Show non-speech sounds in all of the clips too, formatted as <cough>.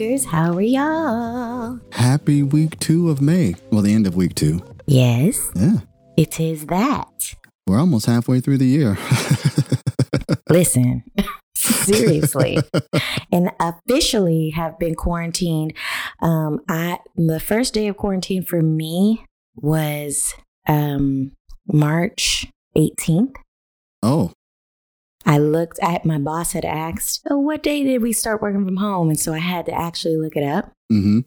How are y'all? Happy week two of May. Well, the end of week two. Yes, Yeah. it is that. We're almost halfway through the year. <laughs> Listen, <laughs> seriously, and officially have been quarantined. Um, I the first day of quarantine for me was um March 18th. oh, I looked at my boss had asked, "Oh, what day did we start working from home?" And so I had to actually look it up. mm-hmm.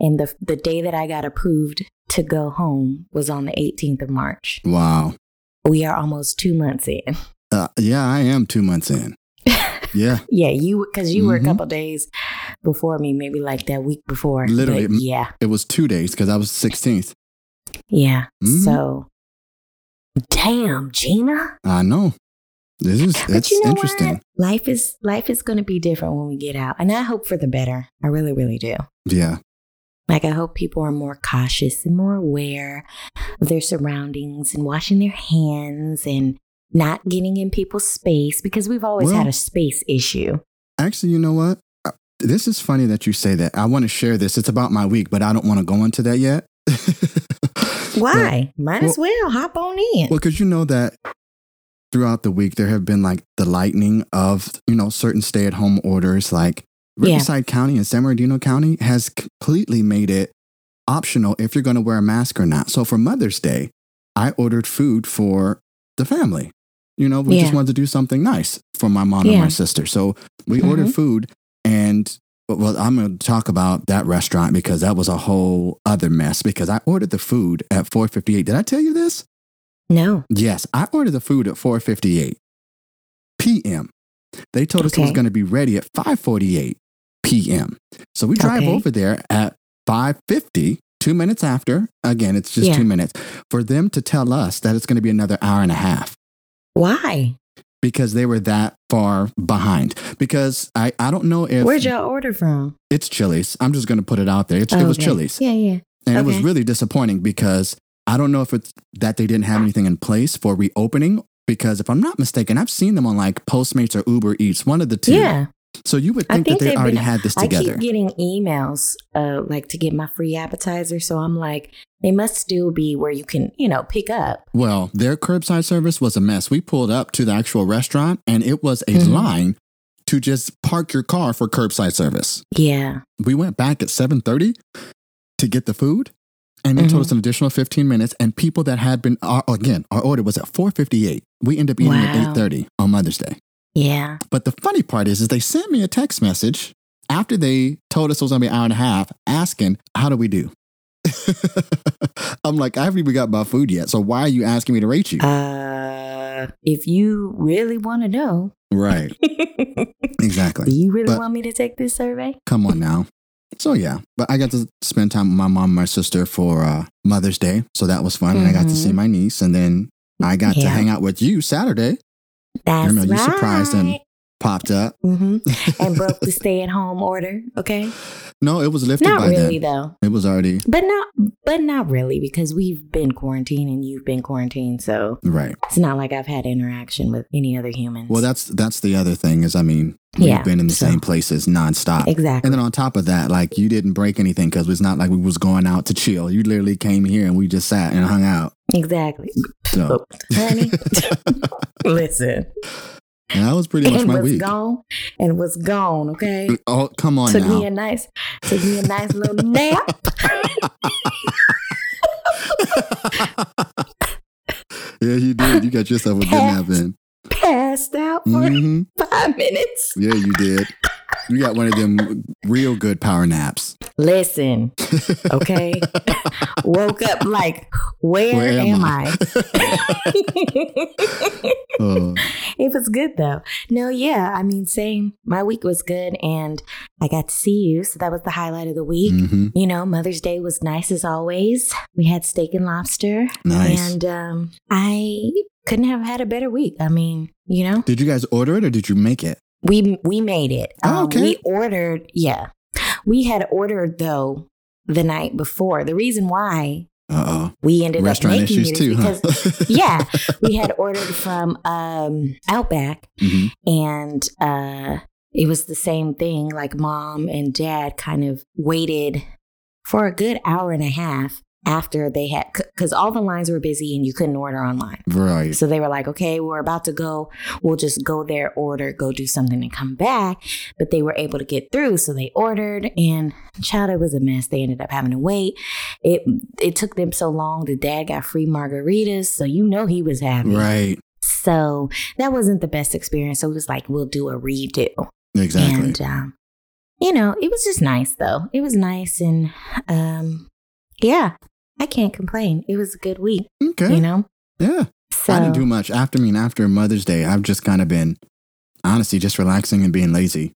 And the the day that I got approved to go home was on the 18th of March. Wow. We are almost two months in. Uh, yeah, I am two months in. <laughs> Yeah. Yeah, you because you were a couple days before me, maybe like that week before. Literally, But yeah, It was two days because I was 16th. yeah. Mhm. So, damn, Gina. I know. This is But it's you know interesting. what? Life is life is going to be different when we get out, and I hope for the better. I really, really do. Yeah. Like I hope people are more cautious and more aware of their surroundings and washing their hands and not getting in people's space because we've always Well- had a space issue. Actually, you know what? Uh, This is funny that you say that. I want to share this. It's about my week, but I don't want to go into that yet. <laughs> Why? Might as well hop on in. Well, because you know that throughout the week there have been like the lightening of you know certain stay-at-home orders. Like Yeah. Riverside County and San Bernardino County has completely made it optional if you're going to wear a mask or not. So for Mother's Day, I ordered food for the family. You know, we just wanted to do something nice for my mom and my sister. So we Mhm. ordered food and well, I'm going to talk about that restaurant because that was a whole other mess because I ordered the food at 4:58. Did I tell you this? No. Yes, I ordered the food at 4:58 p.m. They told us it was going to be ready at 5:48 p.m. So we drive Okay. over there at 5:50, 2 minutes after. Again, it's just Yeah. 2 minutes for them to tell us that it's going to be another hour and a half Why? because they were that far behind. Because I I don't know if Where'd y'all order from? it's Chili's. I'm just going to put it out there. It's, it was Okay. Chili's. Yeah, yeah. And it was really disappointing because I don't know if it's that they didn't have anything in place for reopening. Because if I'm not mistaken, I've seen them on like Postmates or Uber Eats, one of the two. Yeah. So you would think, think that they already been- had this I keep getting emails uh like to get my free appetizer. So I'm like, they must still be where you can, you know, pick up. well, their curbside service was a mess. We pulled up to the actual restaurant and it was a Mhm. line to just park your car for curbside service. Yeah. We went back at 7:30 to get the food. And they Mm-hmm. told us an additional 15 minutes. And people that had been, our, again, our order was at 4.58. We ended up eating at 8.30 on Mother's Day. Yeah. But the funny part is, is they sent me a text message after they told us it was gonna be an hour and a half, asking, "How do we do?" <laughs> I'm like, I haven't even got my food yet, so why are you asking me to rate you? Uh if you really want to know, right, <laughs> Exactly. do you really But- want me to take this survey? Come on now. So yeah, but I got to spend time with my mom and my sister for uh, Mother's Day, so that was fun. And I got to see my niece, and then I got to hang out with you Saturday. That's you right. surprised and popped up. hmm <laughs> And broke the stay at home order. Okay. No, it was lifted Not really then. though. It was already But not but not really because we've been quarantined and you've been quarantined. So right. it's not like I've had interaction with any other humans. Well, that's that's the other thing is, I mean, we've Yeah, been in the so- same places nonstop. exactly. And then on top of that, like you didn't break anything because it's not like we was going out to chill. You literally came here and we just sat and hung out. exactly. So Oh, honey. <laughs> <laughs> Listen. And that was pretty much and my was week. gone and was gone, okay? Oh, come on took now. me a nice took me a nice little <laughs> nap. <laughs> yeah, you did. You got yourself a good nap in. Passed out for hmm five minutes. Yeah, you did. You got one of them real good power naps. Listen, okay. <laughs> Woke up like, where, Where am am, I? I? Oh, <laughs> <laughs> it was good though. No, yeah. I mean, same. My week was good and I got to see you. So that was the highlight of the week. hmm You know, Mother's Day was nice as always. We had steak and lobster. Nice. And um, I couldn't have had a better week. I mean, you know, Did you guys order it or did you make it? we we made it. Oh, Um, okay. We ordered, yeah. We had ordered though the night before. The reason why Uh oh. we ended Restaurant up making issues too, because huh? <laughs> yeah, we had ordered from um, Outback Mhm. and uh, it was the same thing. Like mom and dad kind of waited for a good hour and a half after they had, because all the lines were busy and you couldn't order online. Right. So they were like, okay, we're about to go. We'll just go there, order, go do something and come back. But they were able to get through. So they ordered and child, it was a mess. They ended up having to wait. It it took them so long. The dad got free margaritas. So you know he was happy. Right. So that wasn't the best experience. So it was like, we'll do a redo. Exactly. And um, you know, it was just nice though. It was nice and um yeah, I can't complain. It was a good week, okay. you know? Yeah. So I didn't do much. After I mean, after Mother's Day, I've just kind of been honestly just relaxing and being lazy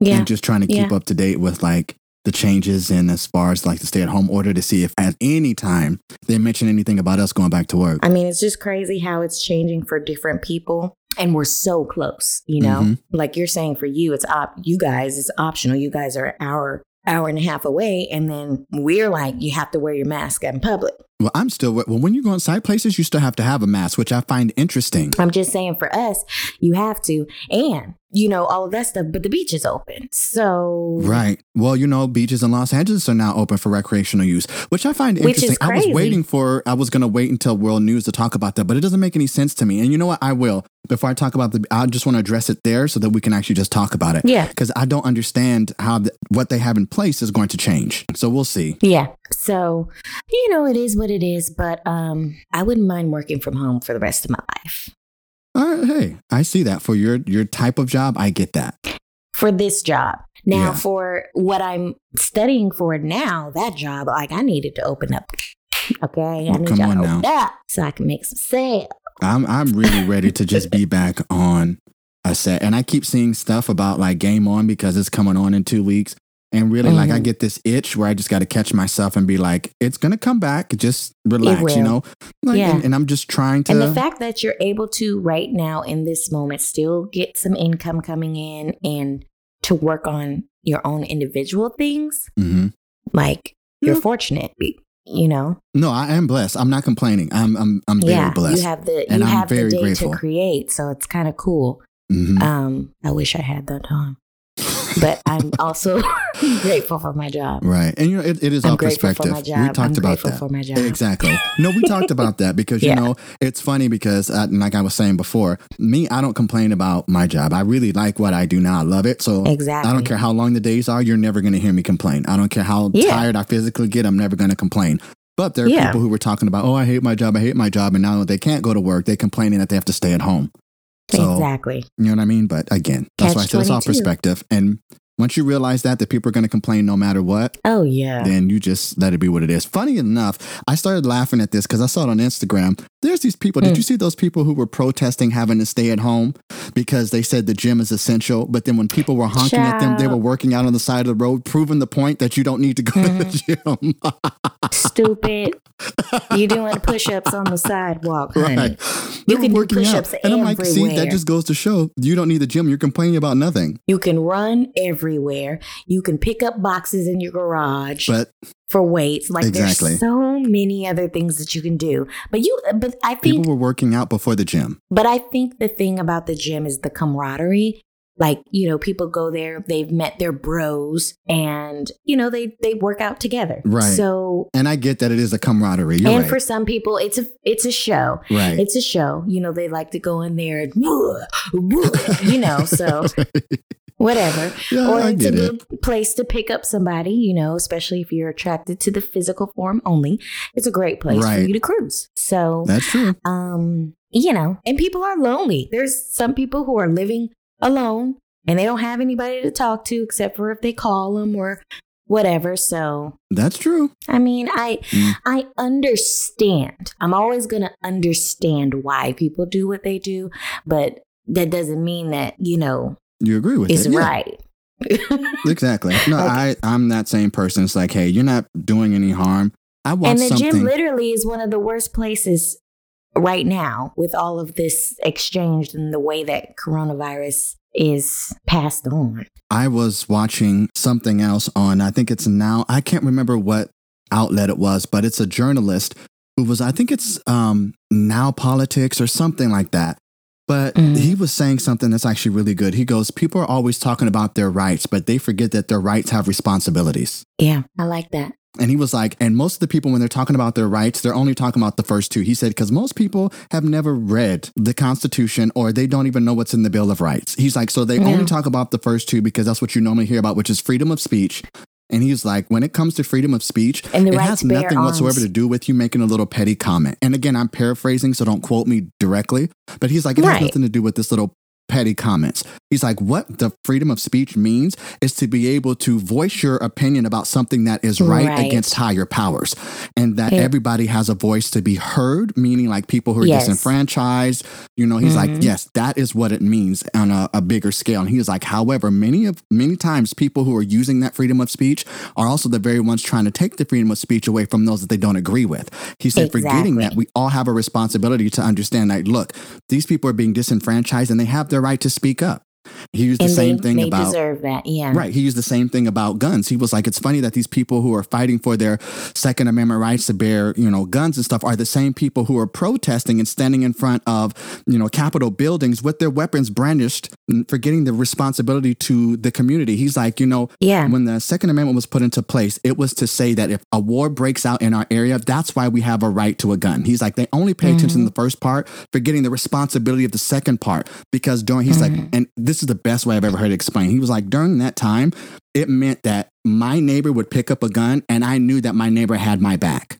yeah. and just trying to keep Yeah. up to date with like the changes and as far as like the stay at home order to see if at any time they mention anything about us going back to work. I mean, it's just crazy how it's changing for different people, and we're so close. You know, Mhm. like you're saying for you, it's op. You guys, it's optional. You guys are an hour, and a half away, and then we're like, you have to wear your mask in public. Well, I'm still, well, when you go inside places, you still have to have a mask, which I find interesting. I'm just saying for us, you have to, and you know all of that stuff. But the beach is open, so Right. Well, you know, beaches in Los Angeles are now open for recreational use, which I find Which is interesting. I was waiting for, I was going to wait until World News to talk about that, but it doesn't make any sense to me. And you know what? I will. Before I talk about the, I just want to address it there so that we can actually just talk about it. Yeah. Because I don't understand how the, what they have in place is going to change. So we'll see. Yeah. So, you know, it is what it is, but um I wouldn't mind working from home for the rest of my life. All right. Hey, I see that for your, your type of job. I get that. For this job. Now Yeah. for what I'm studying for now, that job, like I needed to open up. Okay. I Well, need come y'all on to now. open up so I can make some sales. I'm I'm really ready to just be <laughs> back on a set. And I keep seeing stuff about like Game On because it's coming on in two weeks. And really, like, I Mhm. get this itch where I just got to catch myself and be like, it's going to come back. Just relax, you know? Like, Yeah. and, and I'm just trying to. And the fact that you're able to right now in this moment still get some income coming in and to work on your own individual things, Mhm. like you're Yeah. fortunate, you know. No, I am blessed. I'm not complaining. I'm I'm I'm very yeah, blessed. you have the And you I'm have the very day grateful. to create, so it's kind of cool. Mhm. Um, I wish I had that time, but I'm also <laughs> grateful for my job. right. And you know, it, it is I'm all perspective. for my job. We talked I'm about that. for my job. Exactly. No, we talked about that because, Yeah. you know, it's funny because, uh, like I was saying before, me, I don't complain about my job. I really like what I do now. I love it. So Exactly. I don't care how long the days are. You're never going to hear me complain. I don't care how Yeah. tired I physically get. I'm never going to complain. But there are Yeah. people who were talking about, oh, I hate my job. I hate my job. And now they can't go to work. They're complaining that they have to stay at home. So, exactly. you know what I mean? But again, that's why I said it's all perspective. And once you realize that, that people are going to complain no matter what, Oh yeah. then you just let it be what it is. Funny enough, I started laughing at this because I saw it on Instagram. There's these people. Did Mm. you see those people who were protesting having to stay at home because they said the gym is essential? But then when people were honking at them, they were working out on the side of the road, proving the point that you don't need to go to the gym. <laughs> Stupid. you doing push-ups on the sidewalk, honey. right. You can do out. push-ups And I'm like, see, that just goes to show you don't need the gym. You're complaining about nothing. You can run everywhere. You can pick up boxes in your garage But for weights. Like Exactly. there's so many other things that you can do. But you but I think people were working out before the gym. but I think the thing about the gym is the camaraderie. Like, you know, people go there, they've met their bros and, you know, they they work out together. Right. So And I get that it is a camaraderie. You're and right. for some people it's a it's a show. right. It's a show. You know, they like to go in there and <laughs> you know, so <laughs> whatever. yeah, or I it's a get it. good place to pick up somebody, you know, especially if you're attracted to the physical form only. It's a great place for you to cruise. So, That's true. um, you know, and people are lonely. There's some people who are living alone and they don't have anybody to talk to except for if they call them or whatever. So, That's true. I mean, I Mm. I understand. I'm always going to understand why people do what they do, but that doesn't mean that, you know, You agree with it's it. Yeah. right. <laughs> Exactly. No, Like- I, I'm that same person. It's like, hey, you're not doing any harm. I want and the something. gym literally is one of the worst places right now with all of this exchange and the way that coronavirus is passed on. I was watching something else on, I think it's now, I can't remember what outlet it was, but it's a journalist who was, I think it's um, Now Politics or something like that. But Mhm. he was saying something that's actually really good. He goes, People are always talking about their rights, but they forget that their rights have responsibilities. Yeah, I like that. And he was like, and most of the people, when they're talking about their rights, they're only talking about the first two. He said, because most people have never read the Constitution or they don't even know what's in the Bill of Rights. He's like, so they Yeah. only talk about the first two because that's what you normally hear about, which is freedom of speech. And he's like, when it comes to freedom of speech, And it right has nothing whatsoever arms. to do with you making a little petty comment. And again, I'm paraphrasing, so don't quote me directly. But he's like, it Right. has nothing to do with this little petty comments. He's like, what the freedom of speech means is to be able to voice your opinion about something that is right, Right. against higher powers. And that Yeah. everybody has a voice to be heard, meaning like people who are Yes. disenfranchised. You know, he's like, Mhm. yes, that is what it means on a, a bigger scale. And he was like, however, many of many times people who are using that freedom of speech are also the very ones trying to take the freedom of speech away from those that they don't agree with. He said, forgetting that we all have a responsibility to understand that, look, these people are being disenfranchised and they have the right to speak up. He used the same they, thing they about deserve that. Yeah. Right. He used the same thing about guns. He was like, it's funny that these people who are fighting for their Second Amendment rights to bear, you know, guns and stuff are the same people who are protesting and standing in front of, you know, Capitol buildings with their weapons brandished, forgetting the responsibility to the community. He's like, you know, Yeah. when the Second Amendment was put into place, it was to say that if a war breaks out in our area, that's why we have a right to a gun. He's like, they only pay attention to mm-hmm. the first part, forgetting the responsibility of the second part. Because during, he's like, mm-hmm. and this is the best way I've ever heard it explained. He was like, during that time, it meant that my neighbor would pick up a gun and I knew that my neighbor had my back.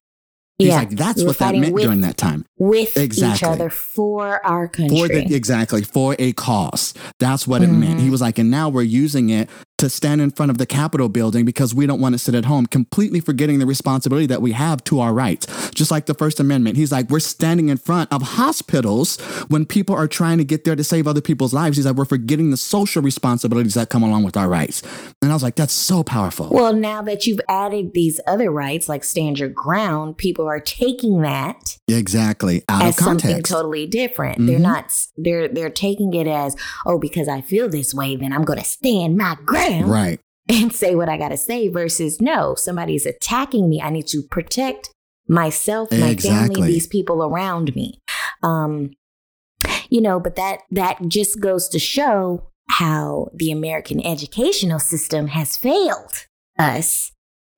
He's yeah. like, that's We what that meant with- during that time. with each Exactly. other for our country. For the, exactly, for a cause. That's what it meant. He mm-hmm. was like, and now we're using it to stand in front of the Capitol building because we don't want to sit at home, completely forgetting the responsibility that we have to our rights. Just like the First Amendment. He's like, we're standing in front of hospitals when people are trying to get there to save other people's lives. He's like, we're forgetting the social responsibilities that come along with our rights. And I was like, that's so powerful. well, now that you've added these other rights, like stand your ground, people are taking that exactly. Out as of something context. totally different. They're Mhm. not. They're they're taking it as oh, because I feel this way, then I'm going to stand my ground right. <laughs> and say what I got to say. Versus no, somebody's attacking me. I need to protect myself, my Exactly. family, these people around me. Um, you know, but that that just goes to show how the American educational system has failed us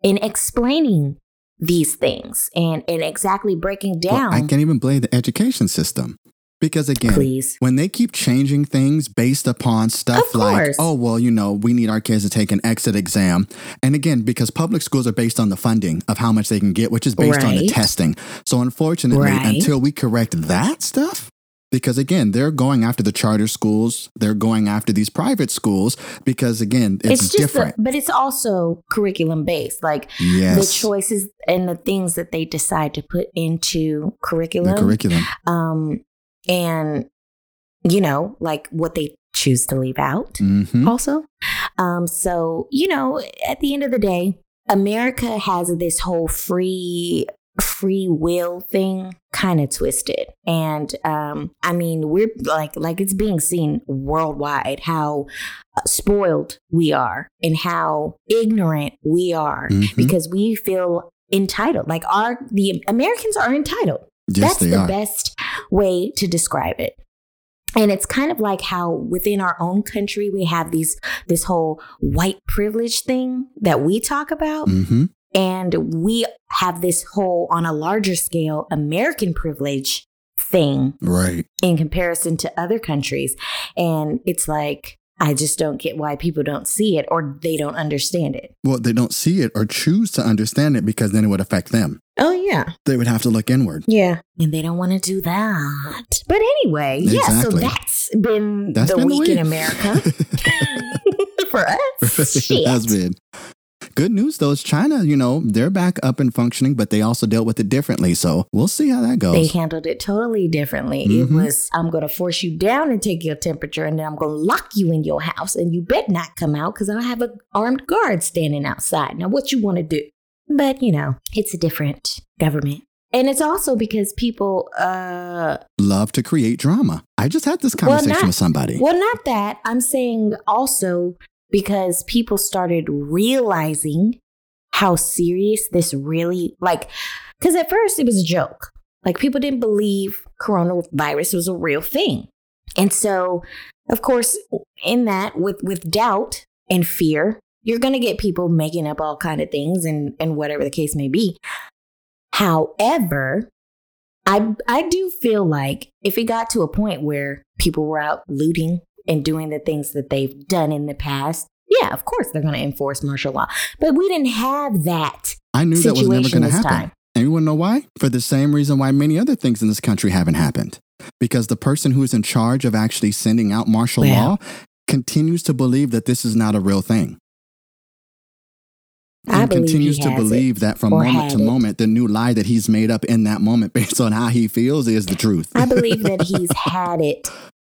in explaining these things and and exactly breaking Well, down. I can't even blame the education system. Because again, please. when they keep changing things based upon stuff like, oh, well, you know, we need our kids to take an exit exam. And again, because public schools are based on the funding of how much they can get, which is based on the testing. So unfortunately, Right. until we correct that stuff, because again, they're going after the charter schools, they're going after these private schools because again, it's, just the- different. but it's also curriculum based. Like yes. the choices and the things that they decide to put into the curriculum. curriculum. um and you know like what they choose to leave out hmm also um so you know at the end of the day america has this whole free free will thing kind of twisted and um i mean we're like like it's being seen worldwide how uh, spoiled we are and how ignorant we are Mhm. because we feel entitled like our the americans are entitled Yes, that's the are. best way to describe it. And it's kind of like how within our own country we have these this whole white privilege thing that we talk about hmm and we have this whole on a larger scale American privilege thing Right. in comparison to other countries and it's like I just don't get why people don't see it or they don't understand it. Well, they don't see it or choose to understand it because then it would affect them. Oh yeah. They would have to look inward. Yeah. And they don't want to do that. But anyway, yeah, so that's been That's the been week in week. America <laughs> <laughs> for us. <laughs> it Shit. has been. Good news though is China, you know, they're back up and functioning, but they also dealt with it differently. So we'll see how that goes. They handled it totally differently. It Mhm. was, I'm going to force you down and take your temperature, and then I'm going to lock you in your house, and you bet not come out because I have an armed guard standing outside. Now, what you want to do? But, you know, it's a different government. And it's also because people, uh, Love to create drama. I just had this Well, conversation not- with somebody. Well, not that. I'm saying also because people started realizing how serious this really like cuz at first it was a joke. Like people didn't believe coronavirus was a real thing. And so, of course, in that, with with doubt and fear, you're going to get people making up all kind of things and and whatever the case may be. However, I I do feel like if it got to a point where people were out looting and doing the things that they've done in the past, yeah, of course they're going to enforce martial law. But we didn't have that. I knew that was never going to happen. time. And you want to know why? For the same reason why many other things in this country haven't happened. Because the person who is in charge of actually sending out martial law continues to believe that this is not a real thing. I and continues to has it. believe that from moment to it. moment, the new lie that he's made up in that moment <laughs> based on how he feels is the truth. I believe that <laughs> he's had it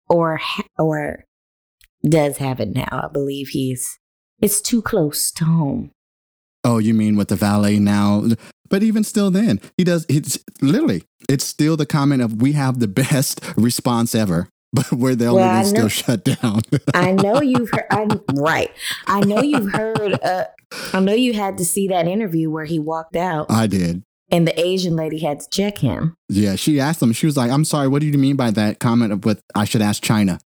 or or does have it now. I believe he's it's too close to home. Oh, you mean with the valet now? But even still, then he does. It's literally, it's still the comment of we have the best <laughs> response ever, <laughs> but we're the only Well, ones still shut down. I know <laughs> you've heard I'm right. I know you've heard uh I know you had to see that interview where he walked out I did. And the Asian lady had to check him. Yeah, she asked him. She was like, "I'm sorry. What do you mean by that comment of what I should ask China?"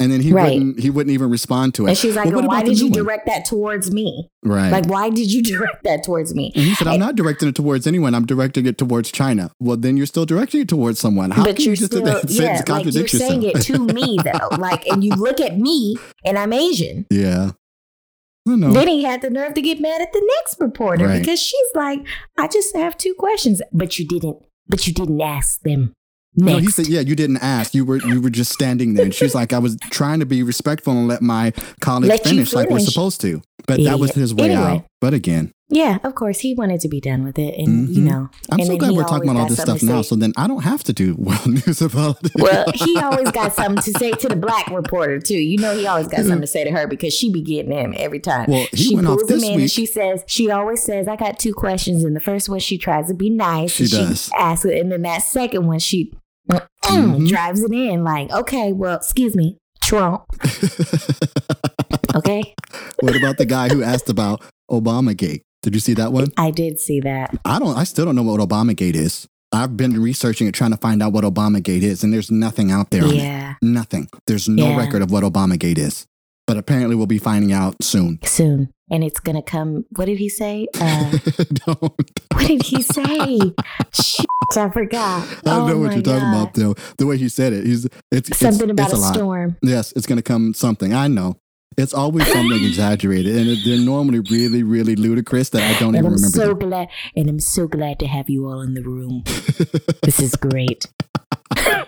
And then he Right. wouldn't. He wouldn't even respond to it. And she's like, Well, why did you one?" direct that towards me? Right. Like why did you <laughs> direct that towards me? and he said, "I'm not directing it towards anyone. I'm directing it towards China." Well, then you're still directing it towards someone. How but can you're you just still, that? yeah, like you're contradict saying it to me though. <laughs> Like, and you look at me and I'm Asian. yeah. I know. Then he had the nerve to get mad at the next reporter Right. because she's like, I just have two questions, but you didn't, but you didn't ask them next. No, he said, "Yeah, you didn't ask. You were you were just standing there." And she's like, "I was trying to be respectful and let my colleague Let you finish, like we're supposed to." But that was his way Anyway. out. But again, yeah, of course, he wanted to be done with it, and you Mhm. know, I'm so glad we're talking about all this stuff now. So then I don't have to do <laughs> world news about it. well, he always got something to say to the black reporter too. You know, he always got something to say to her because she be getting him every time. Well, he she pulls him in week. and she says, she always says, "I got two questions." And the first one, she tries to be nice. She and does. She asks it, and then that second one, she <clears throat> mm, Mhm. drives it in like, "Okay, well, excuse me, Trump." <laughs> Okay, what about the guy who asked about Obamagate? Did you see that one? I did see that. I don't. I still don't know what Obamagate is. I've been researching it, trying to find out what Obamagate is, and there's nothing out there. Yeah, Nothing. There's no Yeah. record of what Obamagate is. But apparently, we'll be finding out soon. soon, and it's gonna come. What did he say? Uh, <laughs> don't. what did he say? <laughs> Shit, I forgot. I don't Oh know what you're talking about, though. The way he said it, he's it's it's- Something about it's a lot. storm. Yes, it's going to come something. I know. It's always something exaggerated, and it- they're normally really, really ludicrous that I don't And even I'm remember. so them. glad, and I'm so glad to have you all in the room. This is great. a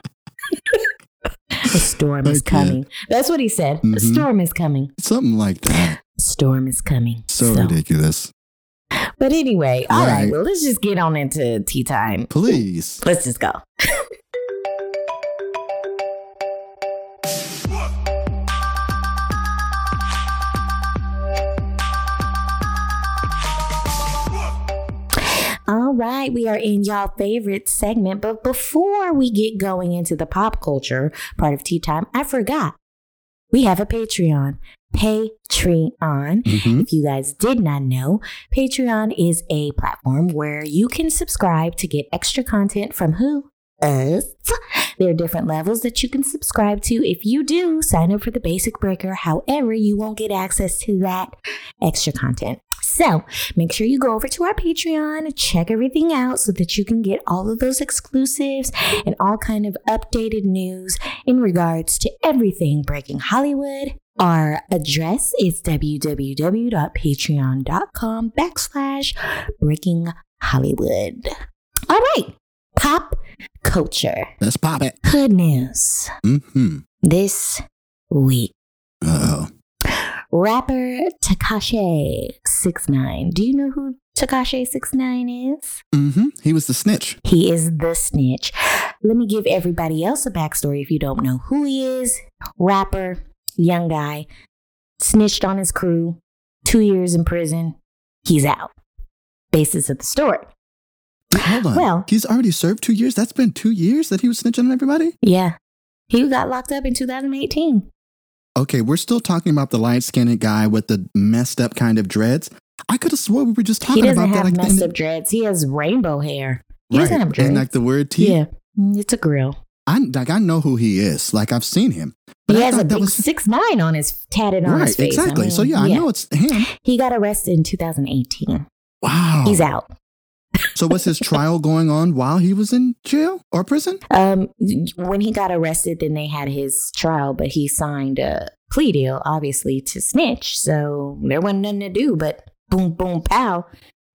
storm is coming. That's what he said. A Mhm. storm is coming. Something like that. A storm is coming. So, ridiculous. But anyway, all right. Right. Well, let's just get on into tea time. Please. Let's just go. <laughs> All right, we are in y'all favorite segment, but before we get going into the pop culture part of tea time, I forgot we have a Patreon. Patreon. Mhm. If you guys did not know, Patreon is a platform where you can subscribe to get extra content from who? Us. There are different levels that you can subscribe to. If you do, sign up for the basic breaker. However, you won't get access to that extra content. So make sure you go over to our Patreon, check everything out so that you can get all of those exclusives and all kind of updated news in regards to everything breaking Hollywood. Our address is www.patreon.com backslash breaking Hollywood. All right, pop culture. Let's pop it. Hood news. Mm-hmm. This week, Oh. rapper Tekashi 69. Do you know who Tekashi 69 is? Mm-hmm. He was the snitch. He is the snitch. Let me give everybody else a backstory if you don't know who he is. Rapper, young guy, snitched on his crew, two years in prison. He's out. Basis of the story. Hold on. Well- he's already served two years. That's been two years that he was snitching on everybody. Yeah. He got locked up in 2018. Okay, we're still talking about the light skinned guy with the messed up kind of dreads. I could have swore we were just talking. He doesn't about that. have Like messed up dreads. He has rainbow hair. He doesn't have right. dreads. And like the word T. yeah. Mm, It's a grill. I like I know who he is. Like I've seen him. But he I has a big was- six nine on his tatted on his face. I exactly. so mean, yeah, I know it's him. He got arrested in 2018. Wow. He's out. So was his trial going on while he was in jail or prison? Um, when he got arrested, then they had his trial, but he signed a plea deal, obviously, to snitch. So there wasn't nothing to do but boom, boom, pow,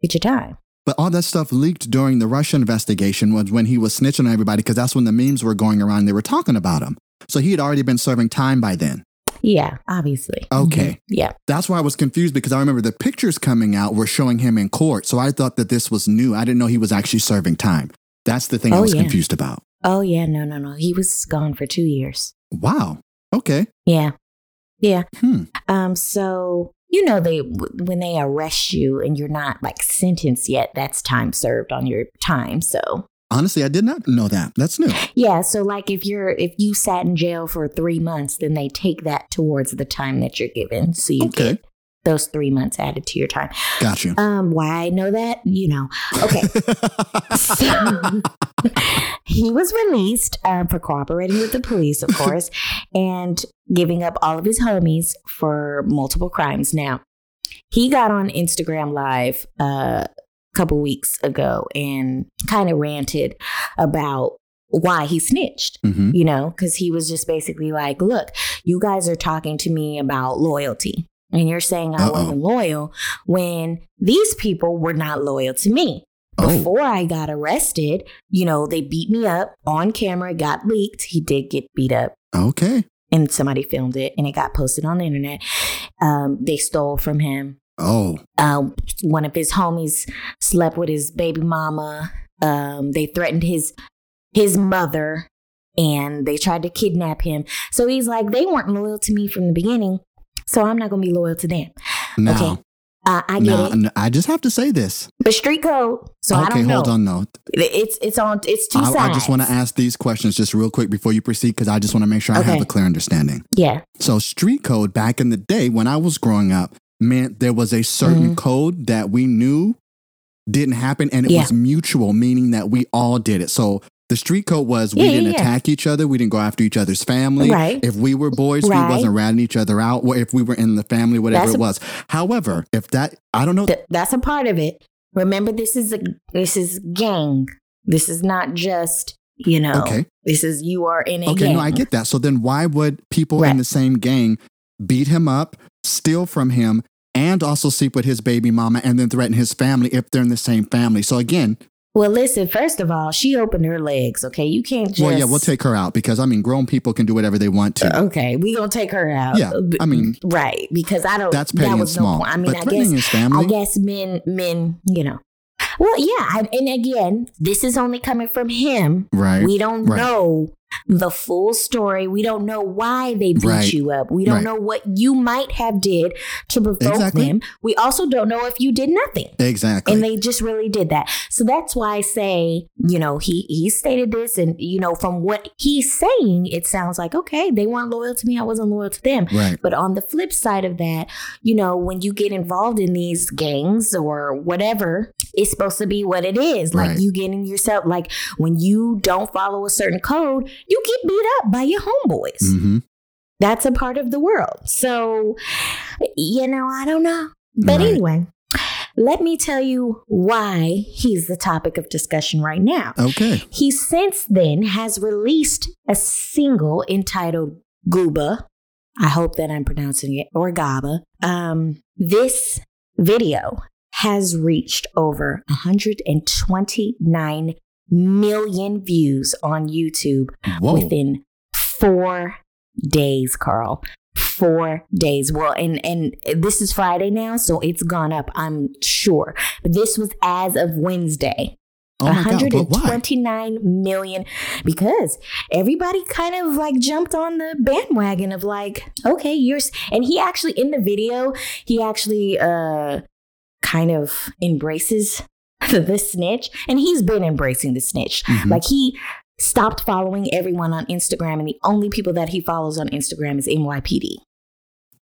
get your time. But all that stuff leaked during the Russia investigation was when he was snitching on everybody because that's when the memes were going around. They were talking about him. So he had already been serving time by then. Yeah, obviously. Okay. Mhm. Yeah. That's why I was confused because I remember the pictures coming out were showing him in court. So I thought that this was new. I didn't know he was actually serving time. That's the thing I Oh, was yeah. confused about. Oh, yeah. No, no, no. He was gone for two years. Wow. Okay. Yeah. Yeah. Hmm. Um, so you know they w- when they arrest you and you're not like sentenced yet, that's time served on your time. So Honestly, I did not know that. That's new. yeah, so like if you're if you sat in jail for three months, then they take that towards the time that you're given. So you Okay. get those three months added to your time. Got you. Um, why I know that, you know. Okay. So, <laughs> <laughs> he was released um, for cooperating with the police, of course, <laughs> and giving up all of his homies for multiple crimes. Now, he got on Instagram Live uh, couple weeks ago and kind of ranted about why he snitched hmm you know, because he was just basically like, look, you guys are talking to me about loyalty. And you're saying I Uh-oh. wasn't loyal when these people were not loyal to me. Oh. Before I got arrested, you know, they beat me up on camera, got leaked. He did get beat up Okay. and somebody filmed it and it got posted on the internet. Um, they stole from him. Oh. Um, one of his homies slept with his baby mama. Um, they threatened his his mother, and they tried to kidnap him. So he's like, they weren't loyal to me from the beginning, so I'm not gonna be loyal to them. Now, Okay, uh, I get it, I just have to say this. but street code. So I okay, don't know. hold on. No, It's it's on. It's two I, sides. I just want to ask these questions just real quick before you proceed because I just want to make sure I have a clear understanding. Yeah. So, street code back in the day when I was growing up meant there was a certain Mm-hmm. code that we knew didn't happen and it Yeah. was mutual, meaning that we all did it. So, the street code was we Yeah, didn't yeah. attack each other, we didn't go after each other's family. Right. If we were boys, we wasn't ratting each other out, or if we were in the family, whatever That's it a- was. However, if that, I don't know, Th- that's a part of it. Remember, this is a this is gang. This is not just you know. Okay. This is you are in a Okay, gang. no, I get that. So then why would people in the same gang beat him up, steal from him, and also sleep with his baby mama and then threaten his family if they're in the same family? So again, Well, listen. First of all, she opened her legs. Okay, you can't just. well, yeah, we'll take her out because I mean, grown people can do whatever they want to. Okay, we gonna take her out. Yeah, I mean- right because I don't. That's petty that and was small. No. I mean, but I threatening guess his family, I guess men, men, you know. Well, yeah, I, and again, this is only coming from him. right? We don't right. know the full story. We don't know why they beat Right. you up. We don't Right. know what you might have did to provoke Exactly. them. We also don't know if you did nothing. exactly. And they just really did that. So that's why I say, you know, he he stated this and you know, from what he's saying, it sounds like, okay, they weren't loyal to me, I wasn't loyal to them. right. But on the flip side of that, you know, when you get involved in these gangs or whatever, it's supposed to be what it is. Like Right. you getting yourself like when you don't follow a certain code, you get beat up by your homeboys. hmm That's a part of the world. So, you know, I don't know. But Right. anyway, let me tell you why he's the topic of discussion right now. Okay. He since then has released a single entitled Gooba. I hope that I'm pronouncing it, or Gaba. Um, this video has reached over 129 million views on YouTube Whoa. within four days, Carl. Four days. Well, and and this is Friday now, so it's gone up. I'm sure. But this was as of Wednesday. oh my God. But why? 129 million because everybody kind of like jumped on the bandwagon of like okay you're and he actually in the video he actually uh kind of embraces <laughs> the snitch and he's been embracing the snitch Mhm. like he stopped following everyone on Instagram and the only people that he follows on Instagram is NYPD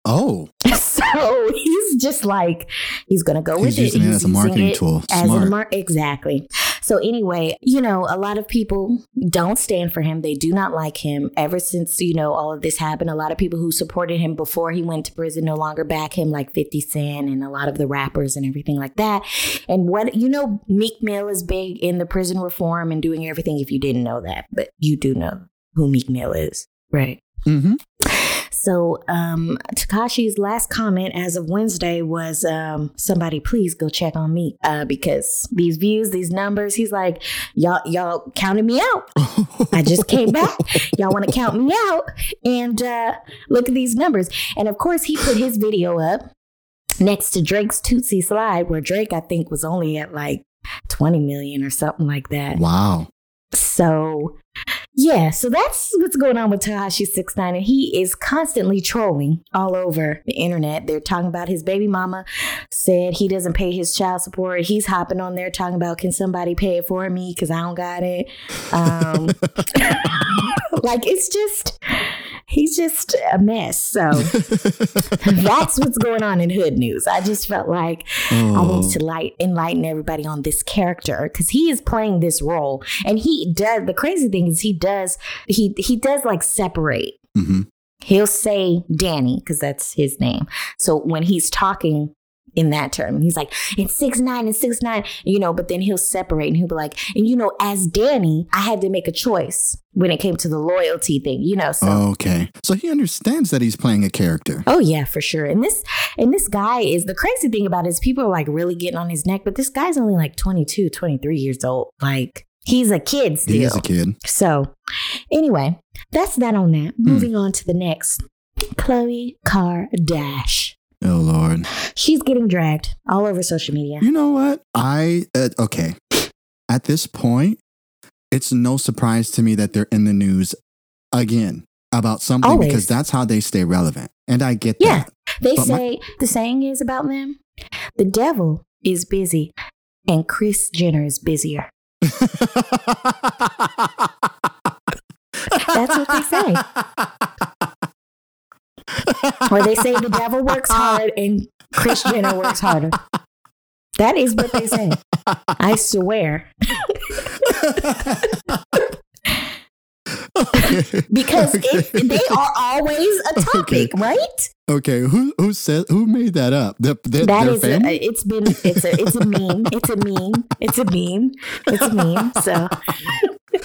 Oh, <laughs> so he's just like he's gonna go with it. he's it using it He's as a marketing tool. as Smart. a mar- exactly. So anyway, you know, a lot of people don't stand for him. They do not like him. Ever since, you know, all of this happened, a lot of people who supported him before he went to prison no longer back him, like 50 Cent and a lot of the rappers and everything like that. And what, you know, Meek Mill is big in the prison reform and doing everything if you didn't know that, but you do know who Meek Mill is, right? hmm So um Tekashi's last comment as of Wednesday was um somebody please go check on me uh because these views these numbers he's like y'all y'all counted me out. I just came <laughs> back. Y'all want to count me out? And uh look at these numbers. And of course he put his video up next to Drake's Toosie Slide where Drake I think was only at like 20 million or something like that. Wow. so, yeah, so that's what's going on with Tekashi Six Nine, and he is constantly trolling all over the internet. They're talking about his baby mama said he doesn't pay his child support. He's hopping on there talking about can somebody pay it for me because I don't got it. Um, <laughs> <laughs> like it's just he's just a mess. So <laughs> that's what's going on in hood news. I just felt like I Oh. wanted to light enlighten everybody on this character because he is playing this role, and he does. The crazy thing is he does he he does like separate. hmm He'll say Danny because that's his name. So when he's talking in that term, he's like it's six nine and six nine, you know. But then he'll separate and he'll be like, and you know, as Danny, I had to make a choice when it came to the loyalty thing, you know. So Okay. So he understands that he's playing a character. Oh yeah, for sure. And this and this guy is the crazy thing about it is people are like really getting on his neck, but this guy's only like 22, 23 years old. Like he's a kid still. He is a kid. So anyway, that's that on that. Hmm. Moving on to the next. Khloe Kardashian. Oh Lord. She's getting dragged all over social media. You know what? I uh, okay. At this point, it's no surprise to me that they're in the news again about something Always. because that's how they stay relevant. And I get Yeah. that. They But my- say the saying is about them, the devil is busy and Kris Jenner is busier. <laughs> That's what they say. <laughs> Or they say the devil works <laughs> hard and Kris Jenner works harder. That is what they say. I swear. okay. <laughs> Because okay. it, they are always a topic, right? Okay, who who said who made that up? The, the, That is, a, family? Uh, it's been, it's a, it's a meme. It's a meme. It's a meme. It's a meme. So <laughs>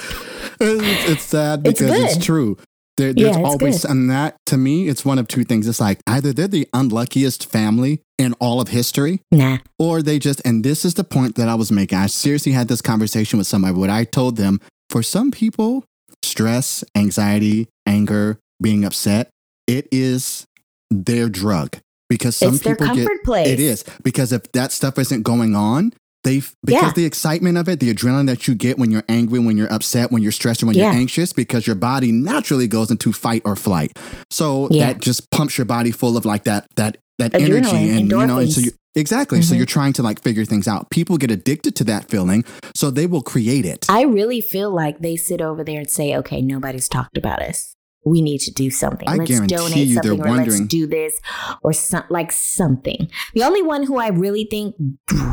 it's, it's sad because it's, good. true. There, there's it's always, good. and that to me, it's one of two things. It's like either they're the unluckiest family in all of history, nah. or they just, and this is the point that I was making. I seriously had this conversation with somebody. What I told them for some people, stress, anxiety, anger, being upset, it is their drug because some It's their people comfort get place. it is because if that stuff isn't going on, they because Yeah. the excitement of it, the adrenaline that you get when you're angry, when you're upset, when you're stressed, or when Yeah. you're anxious, because your body naturally goes into fight or flight. So Yeah. that just pumps your body full of like that that that energy, Adrenaline, and you know, and so you exactly. So Mhm. you're trying to like figure things out. People get addicted to that feeling, so they will create it. I really feel like they sit over there and say, okay, nobody's talked about us. We need to do something. I let's donate something or let's do this or some, like something. The only one who I really think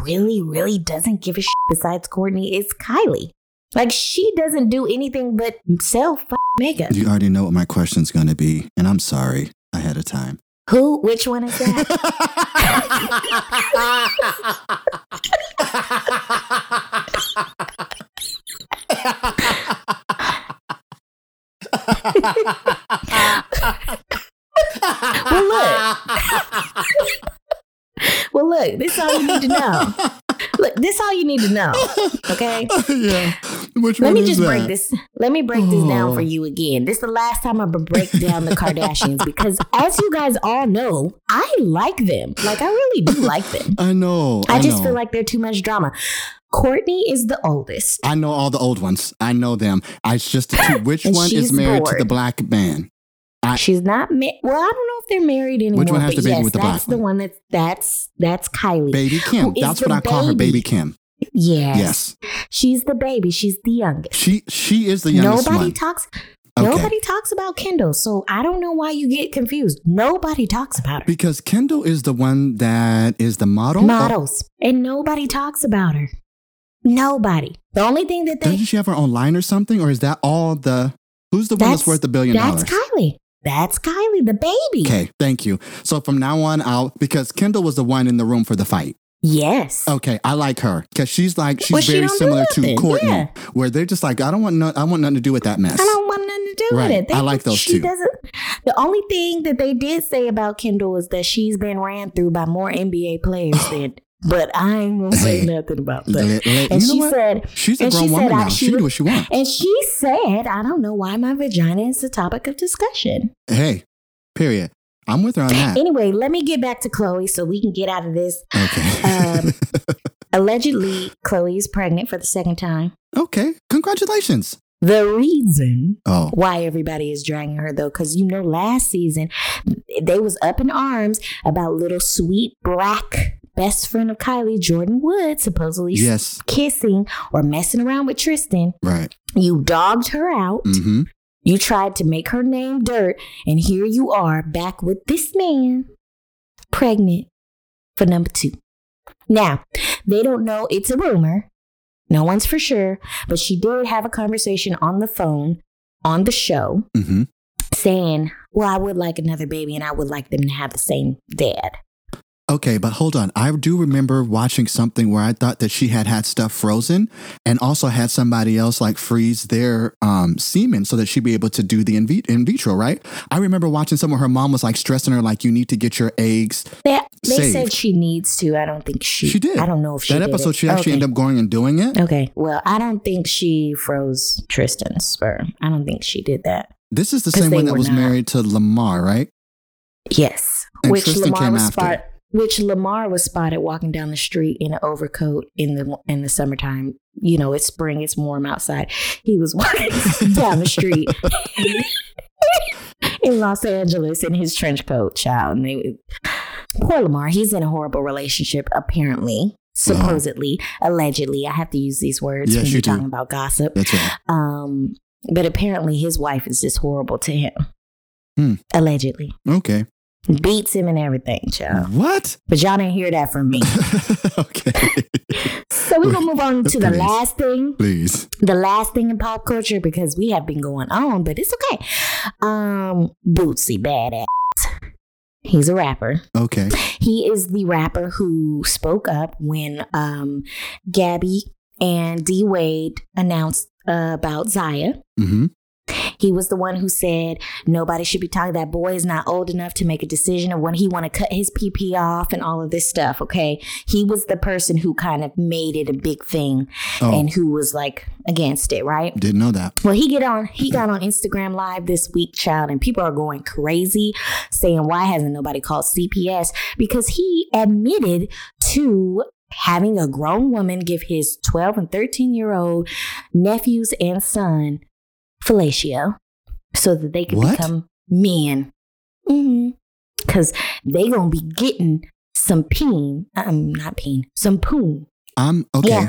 really, really doesn't give a shit besides Kourtney is Kylie. Like she doesn't do anything but sell f- makeup. You already know what my question's going to be, and I'm sorry ahead of time. Who? Which one is that? <laughs> <laughs> well, look. well, look. This is all you need to know. <laughs> Look, this is all you need to know. Okay. <laughs> yeah. Which Let me just that? break this. Let me break this down Oh. for you again. This is the last time I'm gonna break down the Kardashians <laughs> because, as you guys all know, I like them. Like I really do like them. I know. I, I, just know. feel like they're too much drama. Kourtney is the oldest. I know all the old ones. I know them. I just. Which one is married to the black man? I- She's not ma- well. I don't know if they're married anymore. Which one has the baby yes, with the that's black the one? one that's that's that's Kylie. Baby Kim. That's what I call her, baby? Baby Kim. Yes. Yes. she's the baby. She's the youngest. She she is the youngest Nobody one. talks. Okay. Nobody talks about Kendall, so I don't know why you get confused. Nobody talks about her. because Kendall is the one that is the model. Models, and nobody talks about her. Nobody. The only thing that they Doesn't she have her own line or something? Or is that all the who's the one that's That's- worth a billion that's dollars? That's Kylie. That's Kylie, the baby. Okay, thank you. So from now on, I'll because Kendall was the one in the room for the fight. Yes. Okay, I like her because she's like she's Well, she very similar to Kourtney, yeah. where they're just like I don't want no, I want nothing to do with that mess. I don't want nothing to do Right. with it. I like those she two. Doesn't, the only thing that they did say about Kendall is that she's been ran through by more NBA players <sighs> than. But I ain't gonna say nothing about that. Let- And she what? said, she's a and she grown said woman now. she She can do what she wants. and she said, I don't know why my vagina is the topic of discussion. Hey, period. I'm with her on that. Anyway, let me get back to Khloe so we can get out of this. Okay. Um, <laughs> Allegedly, Khloe is pregnant for the second time. okay. Congratulations. The reason Oh, why everybody is dragging her though because you know last season they was up in arms about little sweet black best friend of kylie jordyn wood supposedly yes. kissing or messing around with tristan Right. you dogged her out Mm-hmm. you tried to make her name dirt and here you are back with this man pregnant for number two now they don't know it's a rumor no one's for sure but she did have a conversation on the phone on the show Mm-hmm. saying, Well, I would like another baby and I would like them to have the same dad. Okay, but hold on. I do remember watching something where I thought that she had had stuff frozen and also had somebody else like freeze their um, semen so that she'd be able to do the in, vit- in vitro, right? I remember watching somewhere her mom was like stressing her, like, you need to get your eggs. They, they Saved. said she needs to. I don't think she. She did. I don't know if she that episode, it. she actually okay. ended up going and doing it. Okay. Well, I don't think she froze Tristan's sperm. I don't think she did that. This is the same one that was not. married to Lamar, right? Yes. And which Tristan Lamar was after. Which Lamar was spotted walking down the street in an overcoat in the in the summertime. You know, it's spring, it's warm outside. He was <laughs> walking down the street <laughs> in Los Angeles in his trench coat, child. And they poor Lamar, he's in a horrible relationship, apparently. Supposedly, allegedly. I have to use these words Yes, when you you're do. talking about gossip. That's right. Um, but apparently his wife is just horrible to him. Hmm. Allegedly. Okay. Beats him and everything, child. What? But y'all didn't hear that from me. <laughs> okay. So we're gonna move on to the last thing. Please. The last thing in pop culture because we have been going on, but it's okay. Um Boosie Badazz. He's a rapper. Okay. He is the rapper who spoke up when um Gabby and D Wade announced uh, about Zaya. Mm-hmm. He was the one who said nobody should be talking. That boy is not old enough to make a decision of when he want to cut his PP off and all of this stuff. Okay, he was the person who kind of made it a big thing Oh, and who was like against it, right? didn't know that. Well, he get on he got on Instagram live this week, child, and people are going crazy saying why hasn't nobody called CPS because he admitted to having a grown woman give his 12 and 13 year old nephews and son fellatio so that they could What? become men. hmm Cause they gonna be getting some peen, um, not peen, some poo. I'm okay. Yeah.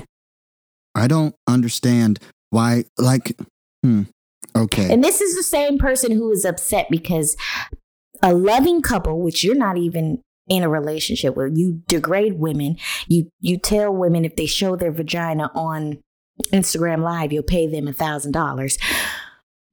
I don't understand why, like, hmm. Okay. And this is the same person who is upset because a loving couple, which you're not even in a relationship with, you degrade women. You you tell women if they show their vagina on Instagram Live, you'll pay them a thousand dollars.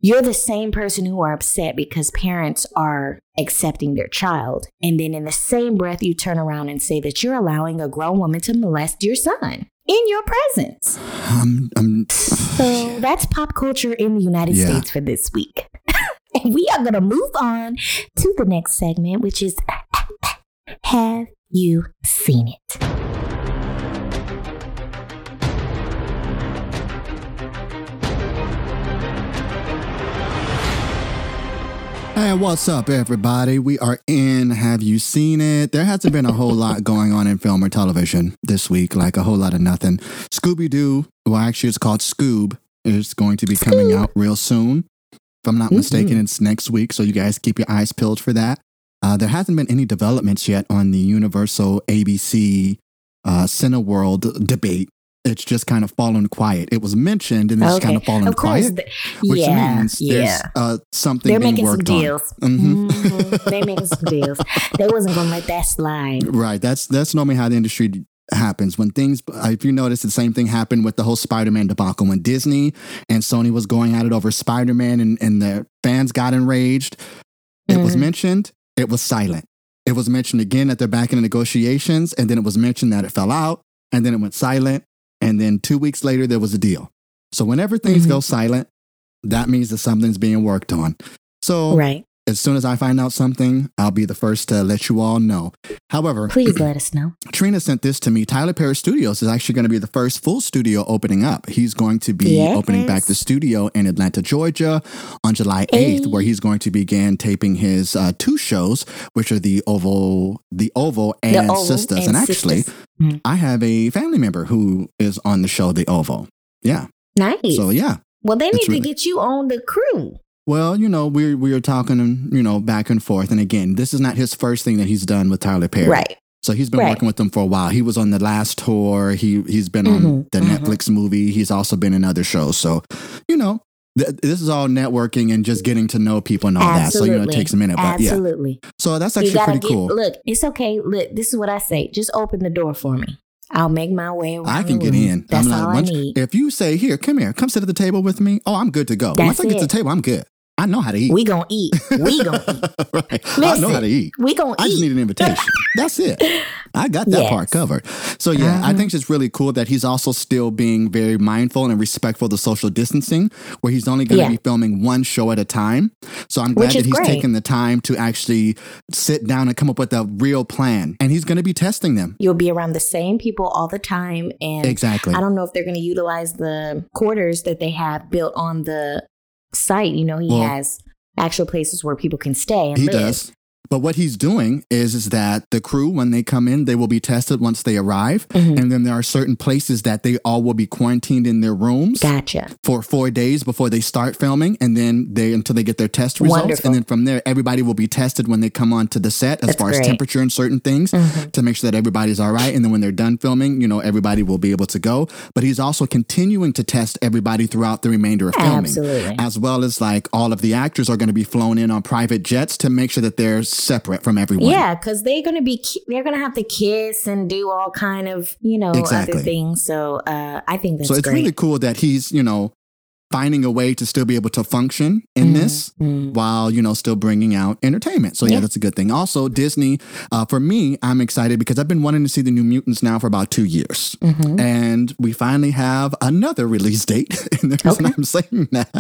You're the same person who are upset because parents are accepting their child. And then in the same breath, you turn around and say that you're allowing a grown woman to molest your son in your presence. I'm, I'm, So that's pop culture in the United Yeah. States for this week. <laughs> and we are going to move on to the next segment, which is <laughs> Have You Seen It? Hey, what's up, everybody? We are in Have You Seen It? There hasn't been a whole lot going on in film or television this week, like a whole lot of nothing. Scooby Doo, well, actually, it's called Scoob, is going to be coming Scoob. out real soon. If I'm not Mhm. mistaken, it's next week, so you guys keep your eyes peeled for that. Uh, there hasn't been any developments yet on the Universal AMC uh, Cineworld debate. It's just kind of fallen quiet. It was mentioned and it's kind of fallen Of quiet, th- which yeah. means there's yeah. uh, something They're being making some worked on. deals. Mhm. Mhm. They're making some <laughs> deals. They wasn't going to let that slide. Right. That's that's normally how the industry happens when things. uh, If you notice, the same thing happened with the whole Spider-Man debacle when Disney and Sony was going at it over Spider-Man, and, and the fans got enraged. It was Mhm. mentioned. It was silent. It was mentioned again that they're back in the negotiations, and then it was mentioned that it fell out, and then it went silent, and then two weeks later there was a deal. So whenever things Mhm. go silent, that means that something's being worked on. So Right. As soon as I find out something, I'll be the first to let you all know. However, Please let us know. <clears throat> Trina sent this to me. Tyler Perry Studios is actually going to be the first full studio opening up. He's going to be Yes. opening back the studio in Atlanta, Georgia on July 8th, Hey. where he's going to begin taping his uh, two shows, which are the Oval, the Oval and Oval Sistas. And, and actually, Sistas. Mhm. I have a family member who is on the show, The Oval. Yeah. Nice. So, yeah. well, they need really- to get you on the crew. Well, you know, we we are talking, you know, back and forth. And again, this is not his first thing that he's done with Tyler Perry. Right. So he's been Right. working with them for a while. He was on the last tour. He he's been on Mhm, the mhm. Netflix movie. He's also been in other shows. So, you know, th- this is all networking and just getting to know people and all that. So you know, it takes a minute, but yeah. Absolutely. So that's actually pretty get, cool. Look, it's okay. Look, this is what I say. Just open the door for me. I'll make my way around. I can get in. That's I'm like, all I need. If you say, "Here, come here, come sit at the table with me," oh, I'm good to go. Once That's I get to the table, I'm good. I know how to eat. We gonna eat. We gonna <laughs> eat. right. I know how to eat. We gonna eat. I just need an invitation. <laughs> That's it. I got that Yes. part covered. So yeah, I Uh-huh. think it's really cool that he's also still being very mindful and respectful of the social distancing, where he's only going to Yeah. be filming one show at a time. So I'm glad that he's great. taken the time to actually sit down and come up with a real plan, and he's going to be testing them. You'll be around the same people all the time, and Exactly. I don't know if they're going to utilize the quarters that they have built on the site. You know, he Well- has actual places where people can stay and He live. does. But what he's doing is is that the crew, when they come in, they will be tested once they arrive, Mhm. and then there are certain places that they all will be quarantined in their rooms. Gotcha. for four days before they start filming, and then they until they get their test results, Wonderful. and then from there, everybody will be tested when they come onto the set as That's far as temperature and certain things Mhm. to make sure that everybody's all right. And then when they're done filming, you know, everybody will be able to go. But he's also continuing to test everybody throughout the remainder of filming. Absolutely. As well as like all of the actors are going to be flown in on private jets to make sure that they're separate from everyone. Yeah, because they're gonna be they're gonna have to kiss and do all kind of you know Exactly. other things. So uh, I think that's so it's great. really cool that he's, you know, finding a way to still be able to function in Mhm, this mhm. while you know still bringing out entertainment. So yeah, Yeah. that's a good thing. Also, Disney. Uh, for me, I'm excited because I've been wanting to see the New Mutants now for about two years, Mhm. and we finally have another release date. <laughs> and the reason Okay. I'm saying that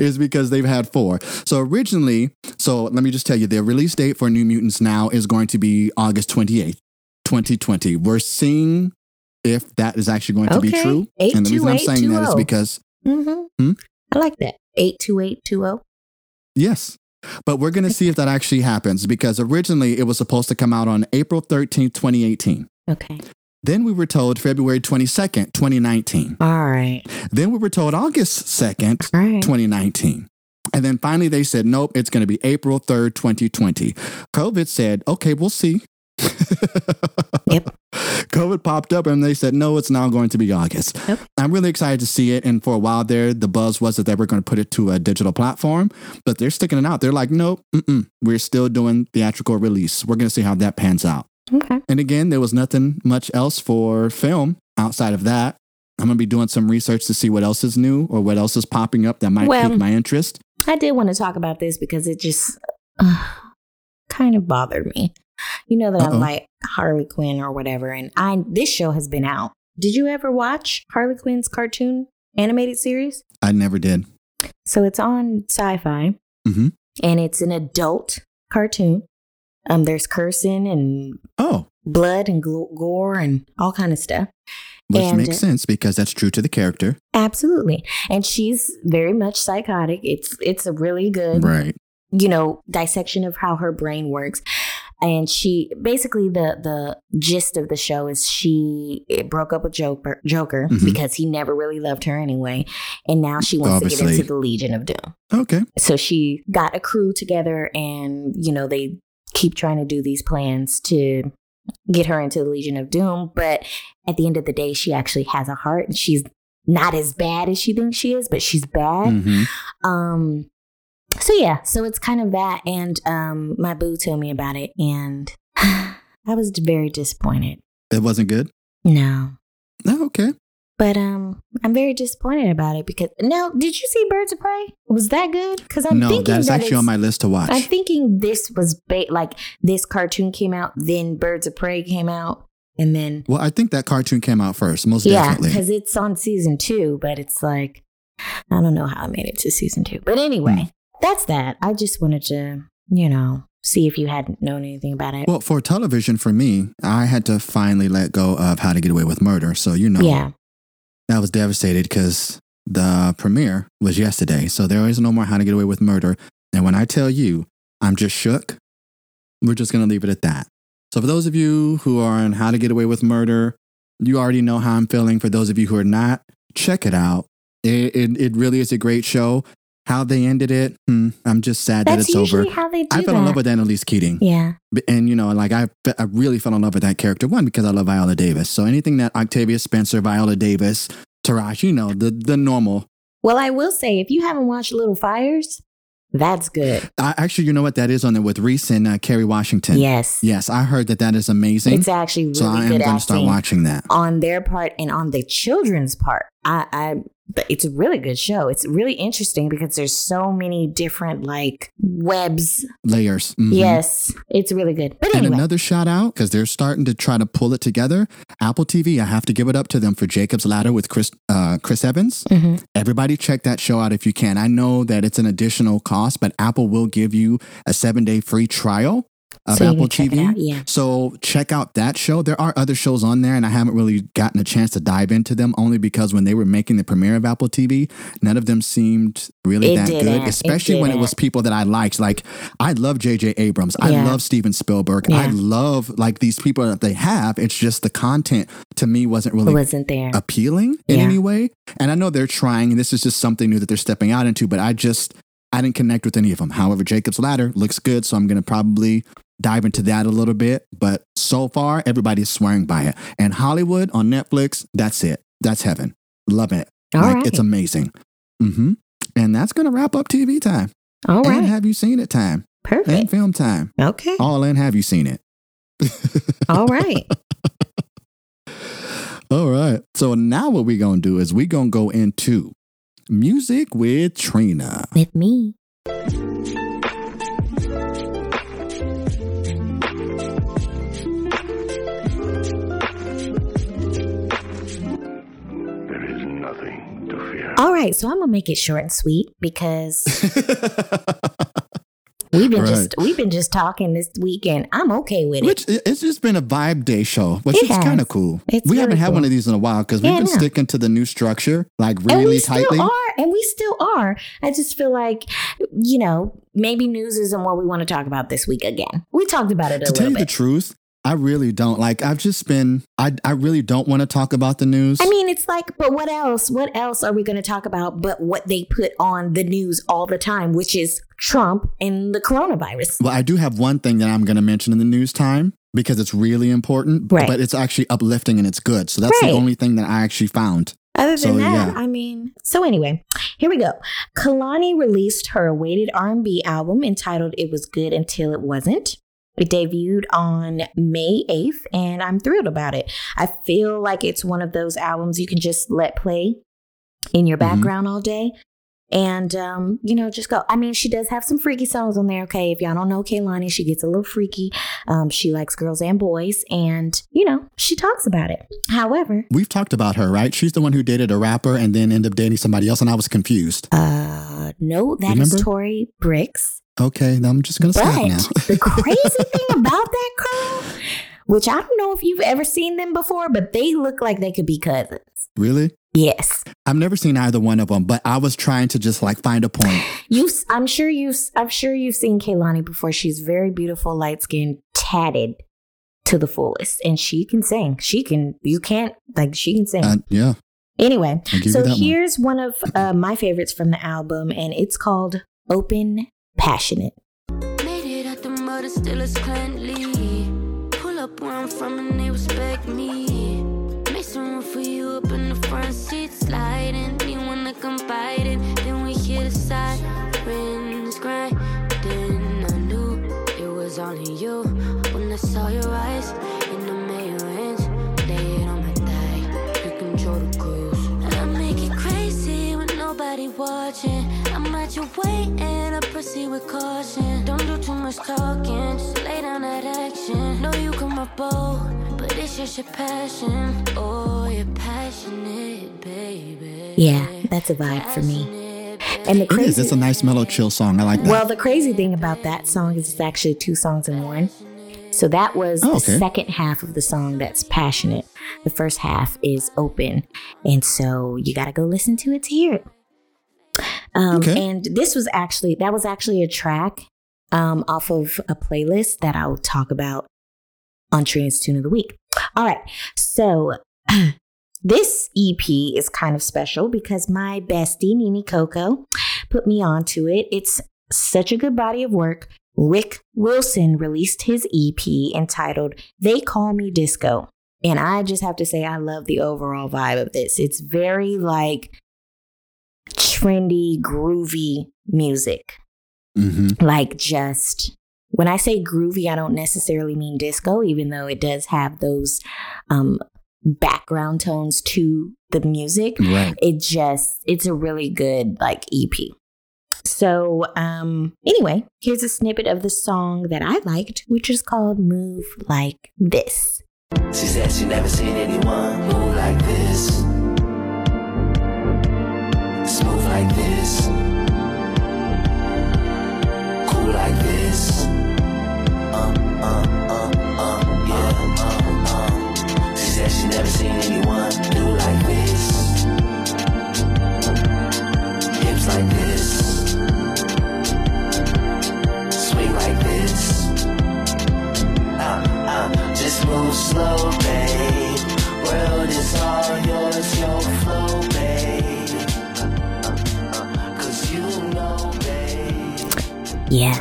is Okay. because they've had four. So originally, so let me just tell you, the release date for New Mutants now is going to be August 28th, 2020. We're seeing if that is actually going to be Okay. true. and the reason I'm saying that is because Mhm. Hmm? I like that eight two eight two oh. zero. Yes. But we're going to see if that actually happens because originally it was supposed to come out on April 13th, 2018. Okay. Then we were told February 22nd, 2019. All right. Then we were told August 2nd, All right. 2019. And then finally they said, nope, it's going to be April 3rd, 2020. COVID said, okay, we'll see. <laughs> Yep. <laughs> COVID popped up and they said, no, it's now going to be August. Okay. I'm really excited to see it. And for a while there, the buzz was that they were going to put it to a digital platform, but they're sticking it out. They're like, nope, we're still doing theatrical release. We're going to see how that pans out. Okay. And again, there was nothing much else for film outside of that. I'm going to be doing some research to see what else is new or what else is popping up that might Well- pique my interest. I did want to talk about this because it just uh, kind of bothered me. You know that Uh-oh. I like Harley Quinn or whatever, and I this show has been out. Did you ever watch Harley Quinn's cartoon animated series? I never did. So it's on Syfy, Mhm. and it's an adult cartoon. Um, there's cursing and Oh, blood and gore and all kind of stuff. which And- makes sense because that's true to the character. Absolutely, and she's very much psychotic. It's it's a really good Right. you know dissection of how her brain works and she basically the the gist of the show is she it broke up with joker joker Mhm. because he never really loved her anyway. And now she wants to get into the legion of doom. Okay. so she got a crew together and you know they keep trying to do these plans to get her into the legion of doom. But at the end of the day she actually has a heart and she's not as bad as she thinks she is but she's bad. Hmm um so yeah, so it's kind of that and um my boo told me about it and <sighs> I was very disappointed. It wasn't good. No. Oh, okay. But um, I'm very disappointed about it because now, did you see Birds of Prey? Was that good? Because I'm no, thinking that's that actually on my list to watch. I'm thinking this was ba- like this cartoon came out, then Birds of Prey came out, and then well, I think that cartoon came out first, most yeah, definitely. because it's on season two, but it's like I don't know how I made it to season two. But anyway, Hmm. That's that. I just wanted to, you know, see if you hadn't known anything about it. Well, for television, for me, I had to finally let go of How to Get Away with Murder. So, you know, Yeah, I was devastated because the premiere was yesterday. So there is no more How to Get Away with Murder. And when I tell you, I'm just shook, we're just going to leave it at that. So for those of you who are on How to Get Away with Murder, you already know how I'm feeling. For those of you who are not, check it out. It, it, it really is a great show. How they ended it, hmm, I'm just sad that it's usually over. how they do I fell that. in love with Annalise Keating. yeah, and you know like I, I really fell in love with that character one because i love viola davis so anything that octavia spencer viola davis Taraji, you know the the normal Well, I will say, if you haven't watched Little Fires, that's good. I, actually you know what that is on there with reese and uh, kerry washington Yes, yes i heard that that is amazing it's actually really so i am going to start watching that on their part and on the children's part. I, I, but it's a really good show. It's really interesting because there's so many different like webs. layers Mhm. Yes, it's really good. But And another shout out because they're starting to try to pull it together. Apple TV, I have to give it up to them for Jacob's Ladder with Chris uh, Chris Evans. Mhm. Everybody check that show out if you can. I know that it's an additional cost, but Apple will give you a seven day free trial of so Apple it TV. out. Yeah. So check out that show. There are other shows on there, and I haven't really gotten a chance to dive into them only because when they were making the premiere of Apple TV, none of them seemed really It that good. It Especially when it was people that I liked. Like I love J.J. Abrams. I love Steven Spielberg. I love like these people that they have. It's just the content to me wasn't really wasn't there. appealing in Yeah. any way. And I know they're trying, and this is just something new that they're stepping out into, but I just I didn't connect with any of them. However, Jacob's Ladder looks good, so I'm gonna probably dive into that a little bit. But so far, everybody's swearing by it. And Hollywood on Netflix, that's it. That's heaven. Love it. All like right. it's amazing. hmm And that's gonna wrap up TV time. All And right. have you seen it time? Perfect. And film time. Okay. All in have you seen it? <laughs> All right. <laughs> All right. So now what we're gonna do is we're gonna go into music with Trina. With me. All right. So I'm gonna make it short and sweet because <laughs> we've been Right. just we've been just talking this weekend. I'm okay with it. Which i- it's just been a vibe day show, which It is kind of cool. It's we haven't really had one of these in a while because Yeah, we've been sticking to the new structure like and we really tightly. still are, and we still are. I just feel like, you know, maybe news isn't what we want to talk about this week again. We talked about it a little bit. To tell you the truth, I really don't like. I've just been. I I really don't want to talk about the news. I mean, it's like, but what else? What else are we going to talk about but what they put on the news all the time, which is Trump and the coronavirus? Well, I do have one thing that I'm going to mention in the news time because it's really important, Right. but it's actually uplifting and it's good. So that's Right. the only thing that I actually found. Other than So, that, yeah. I mean, so anyway, here we go. Kehlani released her awaited R&B album entitled "It Was Good Until It Wasn't." It debuted on May 8th, and I'm thrilled about it. I feel like it's one of those albums you can just let play in your Mhm. background all day. And, um, you know, just go. I mean, she does have some freaky songs on there. Okay. If y'all don't know Kehlani, she gets a little freaky. Um, she likes girls and boys. And, you know, she talks about it. However, We've talked about her, right? She's the one who dated a rapper and then ended up dating somebody else, and I was confused. Uh, no, that is Remember? Tori Brixx. Okay, now I'm just gonna But stop now. the <laughs> crazy thing about that girl, which I don't know if you've ever seen them before, but they look like they could be cousins. really? Yes, I've never seen either one of them, but I was trying to just like find a point. you. I'm sure you. I'm sure you've seen Kehlani before. She's very beautiful, light skinned, tatted to the fullest, and she can sing. She can. You can't like she can sing. Uh, yeah, anyway, so that one. here's one of uh, my favorites from the album, and it's called "Open passionate. Made it the mud, still as cleanly. Pull up where I'm from and they respect me. Make some room for you up in the front seat, sliding. Come then we hear the sirens. I knew it was only you when I saw your eyes in the watching waiting to proceed with caution. Don't do too much talking, just lay down that action. Know you come up bold, but it's just your passion. Oh, you're passionate, baby. Yeah, that's a vibe for me. And the It is. crazy, It's a nice mellow chill song. I like that. well, the crazy thing about that song is it's actually two songs in one. So that was Oh, the second half of the song that's passionate. The first half is open, and so you got to go listen to it to hear it. Um, Okay. And this was actually that was actually a track um, off of a playlist that I'll talk about on Trina's Tune of the Week. All right, so <clears throat> this EP is kind of special because my bestie Nini Coco put me onto it. It's such a good body of work. Rick Wilson released his EP entitled They Call Me Disco. And I just have to say, I love the overall vibe of this. It's very like trendy, groovy music. hmm Like just when I say groovy, I don't necessarily mean disco, even though it does have those um, background tones to the music Right. it just it's a really good like ep so um anyway here's a snippet of the song that i liked which is called move like this She said she never seen anyone move like this. Like this. Cool like this. Uh, uh, uh, uh, yeah, uh, uh. She said she never seen anyone do like this. Hips like this. Swing like this. uh, uh, just move slow, babe. World is all yours, your yeah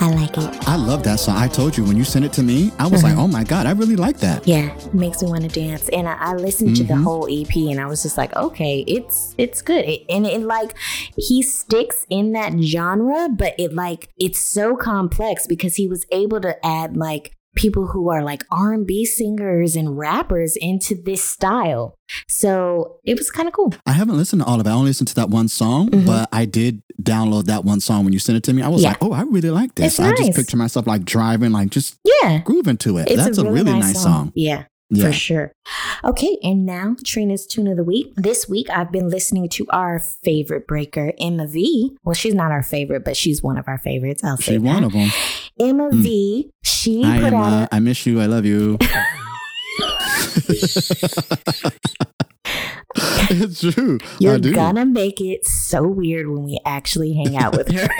i like it I love that song. I told you when you sent it to me, I was like, oh my God, I really like that. yeah it makes me want to dance and i, I listened to the Mhm. whole ep and i was just like okay it's it's good it, and it like he sticks in that genre but it like it's so complex because he was able to add like people who are like r&b singers and rappers into this style so it was kind of cool I haven't listened to all of it. I only listened to that one song, Mhm. but I did download that one song when you sent it to me. I was Yeah. like, oh, I really like this. It's I nice. just picture myself like driving, like just yeah grooving to it. it's That's a really, nice song. yeah Yeah. for sure. Okay, and now Trina's tune of the week. This week I've been listening to our favorite breaker, Emma V. Well, she's not our favorite, but she's one of our favorites. I'll say She that. one of them. Emma mm. V. She I put am. out. A- I miss you. I love you. <laughs> it's true. You're gonna make it so weird when we actually hang out with her. <laughs>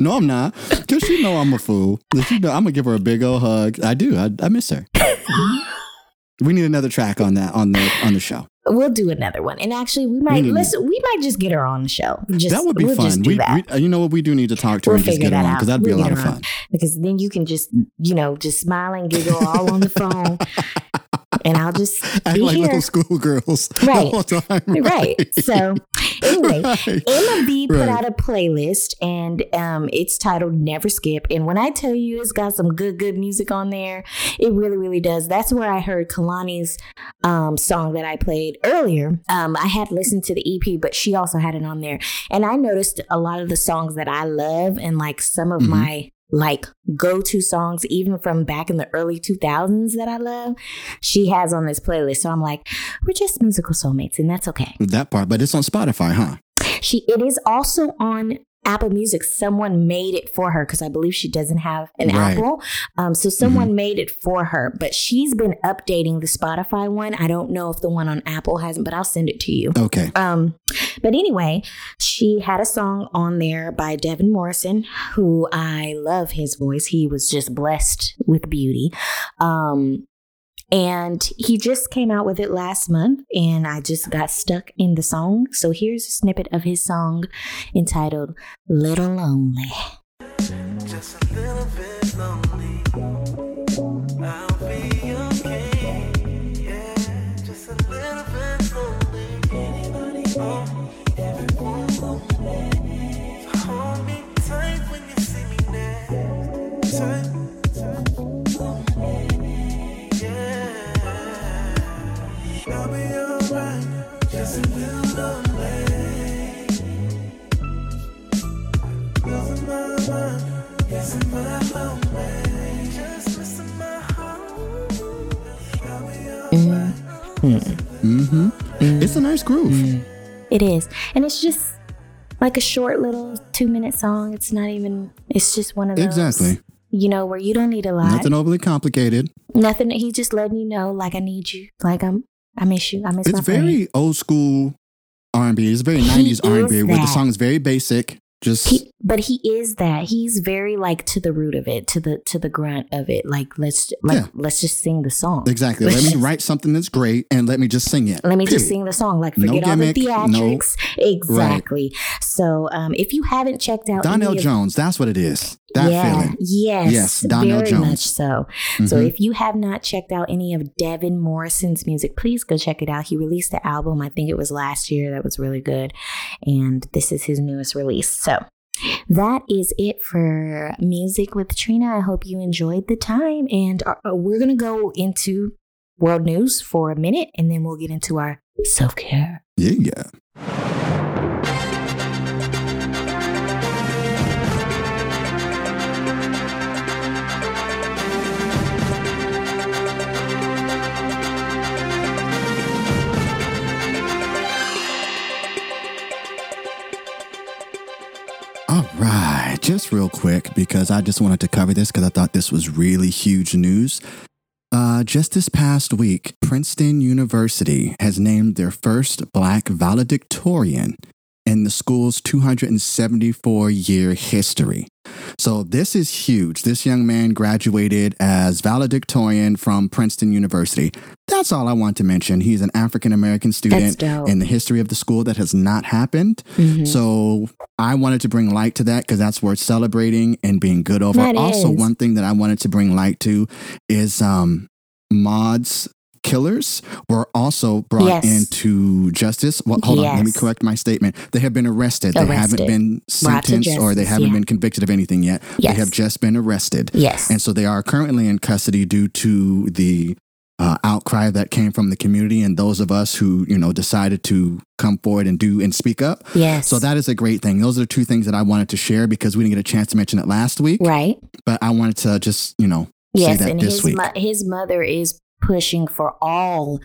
No, I'm not. Because you know I'm a fool. You know, I'm gonna give her a big old hug. I do. I, I miss her. <laughs> we need another track on that on the on the show. We'll do another one, and actually, we might need- listen. We might just get her on the show. Just, that would be we'll fun. We, we- you know what? We do need to talk to her We'll and just get her on because that'd be We'll a lot of fun. because then you can just you know just smile and giggle all on the <laughs> phone and i'll just Act be like here little schoolgirls Right. time. right so anyway <laughs> Right. emma b put Right. out a playlist and um, it's titled never skip and when i tell you it's got some good good music on there it really really does that's where i heard kehlani's um, song that i played earlier um, i had listened to the ep but she also had it on there and i noticed a lot of the songs that i love and like some of Mhm. my like go-to songs even from back in the early 2000s that i love she has on this playlist so i'm like we're just musical soulmates and that's okay That part, but it's on Spotify, huh? she it is also on Apple Music. Someone made it for her because I believe she doesn't have an Right. Apple. Um, so someone made it for her, but she's been updating the Spotify one. I don't know if the one on Apple hasn't, but I'll send it to you. Okay. Um, but anyway, she had a song on there by Devin Morrison, who I love his voice. He was just blessed with beauty. Um, and he just came out with it last month, and I just got stuck in the song. So here's a snippet of his song entitled Little Lonely. Mm-hmm. It's a nice groove. It is. And it's just like a short little two minute song. It's not even, it's just one of those. Exactly. You know, where you don't need a lot. Nothing overly complicated. Nothing. He's just letting you know, like, I need you. Like, I'm, I miss you. I miss It's my friend. very old school R&B. It's very He 90s R&B is where the song is very basic. Just He, but he is that. He's very like to the root of it, to the to the grunt of it. Like let's like Yeah. let's just sing the song. exactly. Let me write something that's great and let me just sing it. Let me just sing the song. Like No forget all the gimmick, no- theatrics. Exactly. So um, if you haven't checked out Donell Jones, that's what it is. That yeah, feeling. Yes, Yes, Donell very Jones. much so. So Mhm. if you have not checked out any of Devin Morrison's music, please go check it out. He released the album, I think it was last year, that was really good. And this is his newest release. So that is it for music with Trina. I hope you enjoyed the time. And uh, uh, we're going to go into world news for a minute and then we'll get into our self care. Yeah. Yeah, just real quick because I just wanted to cover this because I thought this was really huge news. Uh, just this past week, Princeton University has named their first Black valedictorian in the school's 274 year history. So, this is huge. This young man graduated as valedictorian from Princeton University. That's all I want to mention. He's an African American student in the history of the school that has not happened. Mhm. So I wanted to bring light to that because that's worth celebrating and being good over. That also, is. one thing that I wanted to bring light to is um, Maud's killers were also brought Yes. into justice. Well, hold on, let me correct my statement. They have been arrested. They haven't been sentenced or they haven't yeah. been convicted of anything yet. Yes. They have just been arrested. yes. And so they are currently in custody due to the uh, outcry that came from the community and those of us who, you know, decided to come forward and do and speak up. yes. So that is a great thing. Those are the two things that I wanted to share because we didn't get a chance to mention it last week. right. But I wanted to just, you know, Yes, say that and this his week. mo- his mother is pushing for all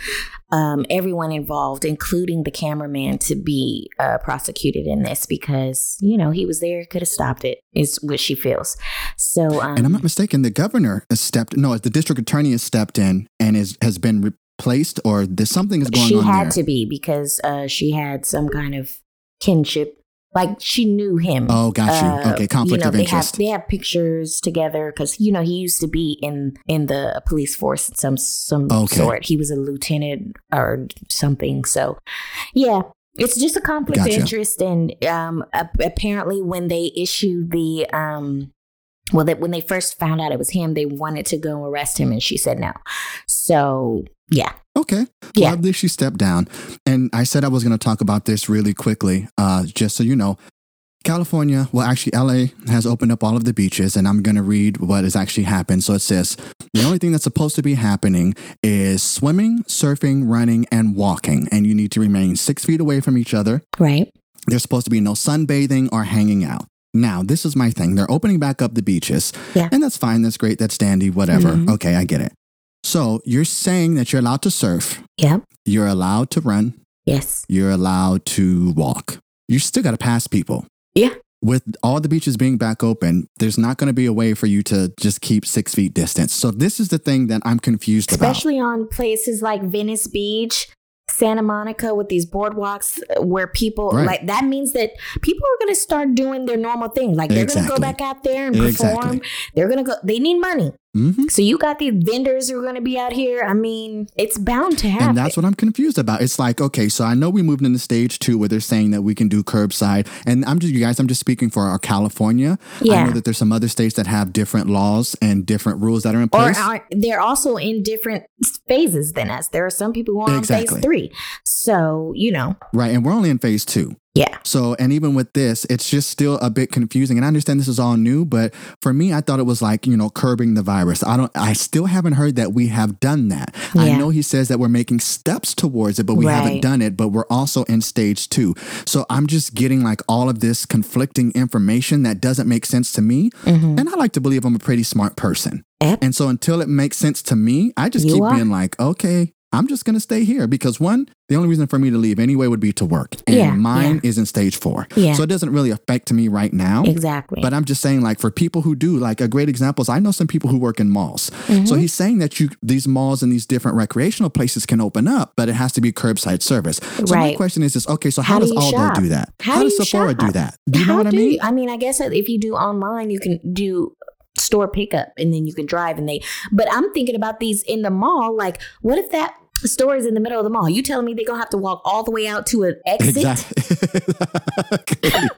um, everyone involved, including the cameraman, to be uh, prosecuted in this because you know he was there, could have stopped it. Is what she feels. So, um, and I'm not mistaken, the governor has stepped, no, the district attorney has stepped in and is, has been replaced or there's something is going on. she had there. to be because uh, she had some kind of kinship. Like she knew him. Oh, got you. Uh, okay, conflict you know, of they interest. Have, they have pictures together because you know he used to be in in the police force some some Okay. sort. He was a lieutenant or something. So, yeah, it's just a conflict Gotcha. of interest. And um, ap- apparently, when they issued the um, well, that when they first found out it was him, they wanted to go arrest him, and she said no. So, yeah, Okay. Yeah. Well, she stepped down. And I said I was going to talk about this really quickly, uh, just so you know. California, well, actually, LA has opened up all of the beaches, and I'm going to read what has actually happened. So it says the only thing that's supposed to be happening is swimming, surfing, running, and walking. And you need to remain six feet away from each other. right, There's supposed to be no sunbathing or hanging out. Now, this is my thing. They're opening back up the beaches. Yeah. And that's fine. That's great. That's dandy, whatever. Mhm. Okay, I get it. So you're saying that you're allowed to surf, yep, you're allowed to run, yes, you're allowed to walk. You still got to pass people. Yeah. With all the beaches being back open, there's not going to be a way for you to just keep six feet distance. So this is the thing that I'm confused about. especially on places like Venice Beach, Santa Monica, with these boardwalks where people Right. like that means that people are going to start doing their normal thing. Like they're going to go back out there and perform. Exactly. They're going to go. They need money, Mhm. so you got these vendors who are going to be out here. I mean, it's bound to happen. And that's what I'm confused about. It's like, okay, so I know we moved into stage two where they're saying that we can do curbside. And I'm just, you guys, I'm just speaking for our California. Yeah. I know that there's some other states that have different laws and different rules that are in or place. are, they're also in different phases than us. There are some people who are on Exactly. phase three. So you know, right. And we're only in phase two. Yeah. So, and even with this, it's just still a bit confusing. And I understand this is all new, but for me, I thought it was like, you know, curbing the virus. I don't, I still haven't heard that we have done that. I know he says that we're making steps towards it, but we haven't done it, but we're also in stage two. So I'm just getting like all of this conflicting information that doesn't make sense to me. Mhm. And I like to believe I'm a pretty smart person. Yep. And so until it makes sense to me, I just You keep are. being like, okay, I'm just going to stay here because one, the only reason for me to leave anyway would be to work. And Yeah, mine is in stage four. Yeah. So it doesn't really affect me right now. Exactly. But I'm just saying, like, for people who do, like, a great example is I know some people who work in malls. Mm-hmm. So he's saying that you these malls and these different recreational places can open up, but it has to be curbside service. So my question is, is okay, so how, How do does Aldo shop? do that? How do does Sephora do that? Do you know How what I mean? you- I mean, I guess if you do online, you can do store pickup and then you can drive and they. But I'm thinking about these in the mall. Like, what if that store is in the middle of the mall? You telling me they're gonna have to walk all the way out to an exit? <laughs> Exactly.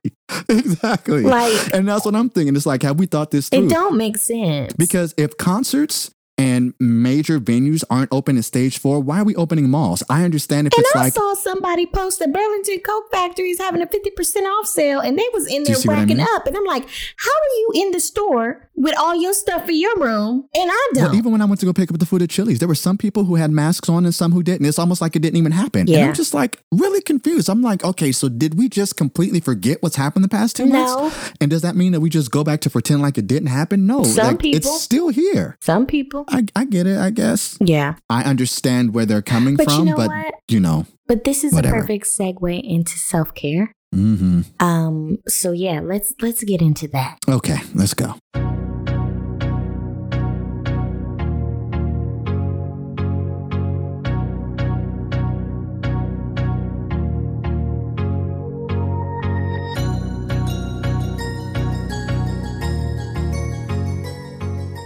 exactly. Like- and that's what I'm thinking. It's like, have we thought this through? It don't make sense. Because if concerts and major venues aren't open in stage four, why are we opening malls? I understand if and it's I like saw somebody post that Burlington Coat Factory is having a 50% off sale and they was in there what I mean? up. And I'm like, how are you in the store with all your stuff for your room and I don't? Well, even when I went to go pick up the food at Chili's, there were some people who had masks on and some who didn't. It's almost like it didn't even happen. And Yeah. I'm just like really confused. I'm like, okay, so did we just completely forget what's happened the past two No. months? And does that mean that we just go back to pretend like it didn't happen? No, Some like, people- it's still here. Some people. I, I get it, I guess. Yeah. I understand where they're coming But you from, know but what? you know, But this is Whatever. a perfect segue into self care. hmm Um. So yeah, let's let's get into that. okay, let's go.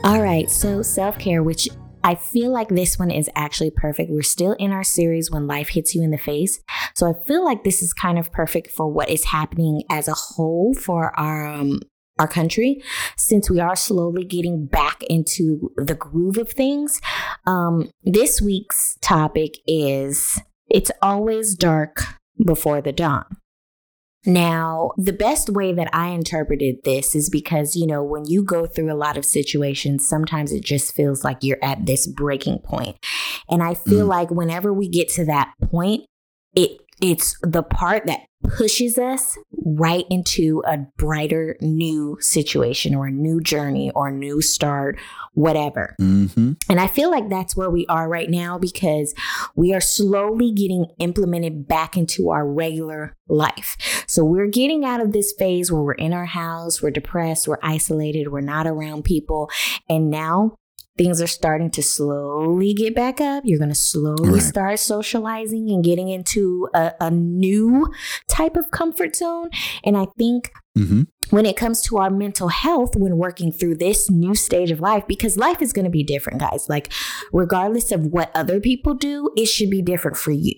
All right. So self care, which I feel like this one is actually perfect. We're still in our series when life hits you in the face. So I feel like this is kind of perfect for what is happening as a whole for our um, our country, since we are slowly getting back into the groove of things. Um, this week's topic is it's always dark before the dawn. Now, the best way that I interpreted this is because, you know, when you go through a lot of situations, sometimes it just feels like you're at this breaking point. And I feel Mm. like whenever we get to that point, it it's the part that pushes us right into a brighter new situation or a new journey or a new start, whatever. hmm And I feel like that's where we are right now because we are slowly getting implemented back into our regular life. So we're getting out of this phase where we're in our house, we're depressed, we're isolated, we're not around people. And now things are starting to slowly get back up. You're going to slowly Right. start socializing and getting into a, a new type of comfort zone. And I think hmm when it comes to our mental health when working through this new stage of life because life is going to be different guys like regardless of what other people do it should be different for you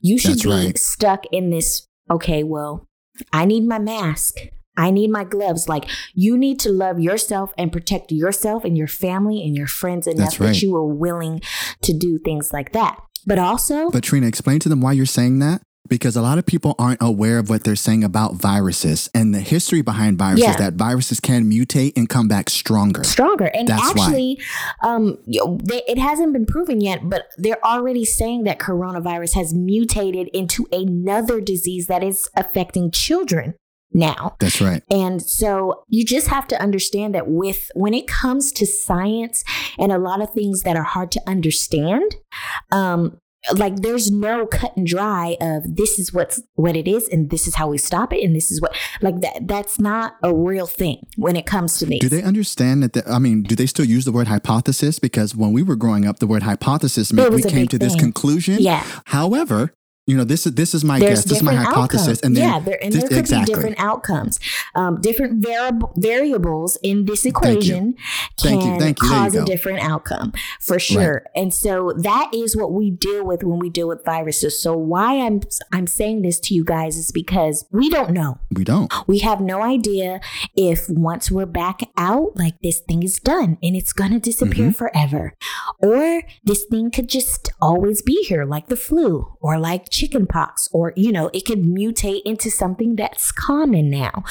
you should That's be right. stuck in this okay well i need my mask I need my gloves. Like, you need to love yourself and protect yourself and your family and your friends enough That's right. that you are willing to do things like that. But also, But Trina, explain to them why you're saying that. Because a lot of people aren't aware of what they're saying about viruses and the history behind viruses, Yeah. that viruses can mutate and come back stronger. stronger. And That's actually, um, they, it hasn't been proven yet, but they're already saying that coronavirus has mutated into another disease that is affecting children now. That's right. And so you just have to understand that with when it comes to science and a lot of things that are hard to understand, um, like there's no cut and dry of this is what's what it is and this is how we stop it and this is what like that that's not a real thing when it comes to these. Do they understand that? The, I mean, do they still use the word hypothesis? Because when we were growing up, the word hypothesis meant we came to this conclusion. Yeah. However, you know, this is this is my There's guess. This is my hypothesis. outcomes. And then yeah, there, and this- there could exactly. be different outcomes. Um, different variable variables in this equation Thank you. can Thank you. You cause a different outcome for sure. And so that is what we deal with when we deal with viruses. So why I'm I'm saying this to you guys is because we don't know. We don't. We have no idea if once we're back out, like this thing is done and it's gonna disappear Mm-hmm. forever. Or this thing could just always be here, like the flu or like chicken pox, or, you know, it could mutate into something that's common now.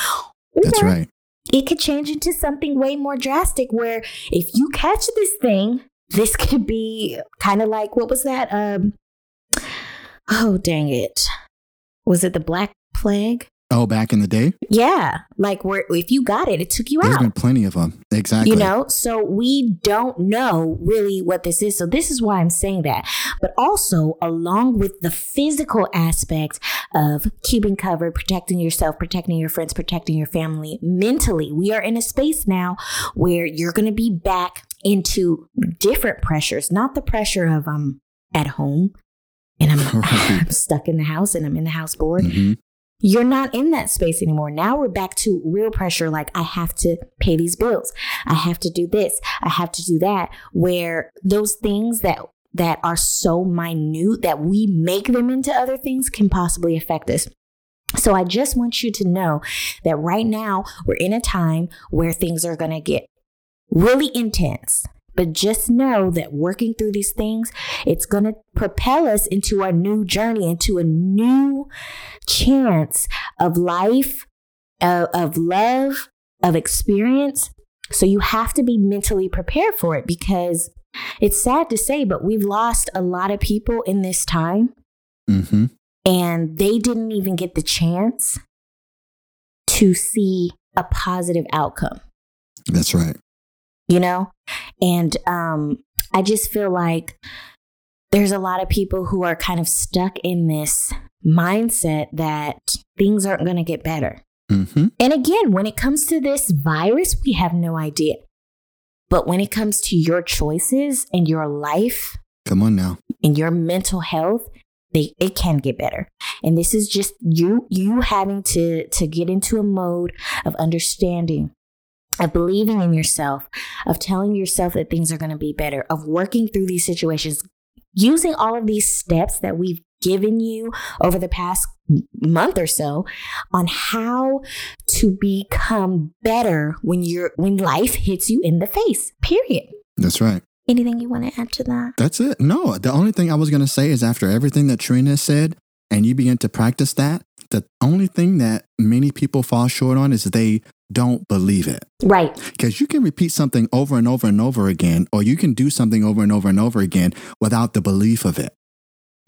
That's Or right. It could change into something way more drastic where if you catch this thing, this <laughs> could be kind of like what was that? Um, oh, dang it. Was it the Black Plague? Oh, back in the day, Yeah. Like where if you got it, it took you there's out. been plenty of them. Exactly. You know, so we don't know really what this is. So this is why I'm saying that. But also, along with the physical aspect of keeping covered, protecting yourself, protecting your friends, protecting your family, mentally, we are in a space now where you're going to be back into different pressures, not the pressure of I'm at home and I'm, <laughs> Right. I'm stuck in the house and I'm in the house board Mhm. You're not in that space anymore. Now we're back to real pressure like I have to pay these bills. I have to do this. I have to do that where those things that that are so minute that we make them into other things can possibly affect us. So I just want you to know that right now we're in a time where things are going to get really intense. But just know that working through these things, it's going to propel us into a new journey, into a new chance of life, of, of love, of experience. So you have to be mentally prepared for it because it's sad to say, but we've lost a lot of people in this time Mhm. and they didn't even get the chance to see a positive outcome That's right. You know? And um i just feel like there's a lot of people who are kind of stuck in this mindset that things aren't going to get better. Hmm and again when it comes to this virus we have no idea. But when it comes to your choices and your life Come on now. and your mental health they it can get better. And this is just you you having to to get into a mode of understanding of believing in yourself of telling yourself that things are going to be better of working through these situations using all of these steps that we've given you over the past month or so on how to become better when you're when life hits you in the face period That's right. anything you want to add to that That's it. No, the only thing I was going to say is after everything that Trina said, and you begin to practice that, the only thing that many people fall short on is they don't believe it. right Because you can repeat something over and over and over again, or you can do something over and over and over again without the belief of it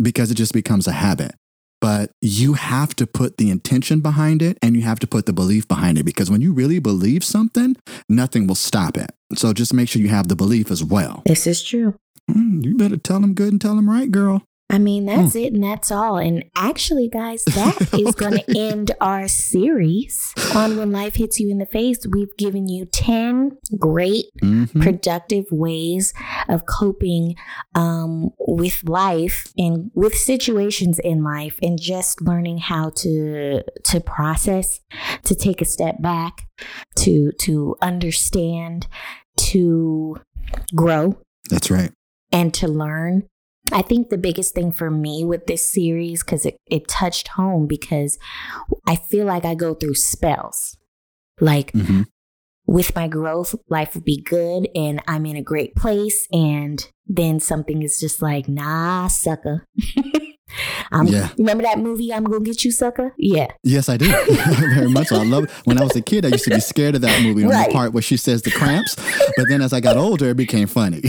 because it just becomes a habit. But you have to put the intention behind it and you have to put the belief behind it because when you really believe something, nothing will stop it. So just make sure you have the belief as well. this is true Mm, you better tell them good and tell them right, girl. I mean, that's it and that's all. And actually, guys, that <laughs> is going to end our series on When Life Hits You in the Face. We've given you 10 great, Mhm. productive ways of coping um, with life and with situations in life and just learning how to to process, to take a step back, to to understand, to grow That's right. and to learn. I think the biggest thing for me with this series, because it, it touched home, because I feel like I go through spells. Like hmm with my growth, life will be good and I'm in a great place. And then something is just like, nah, sucker. <laughs> I'm, Yeah. Remember that movie, I'm Gonna Get You, Sucker? Yeah. Yes, I do. <laughs> <laughs> Very much. so. I love it. When I was a kid, I used to be scared of that movie on Right. the part where she says the cramps. But then as I got older, it became funny.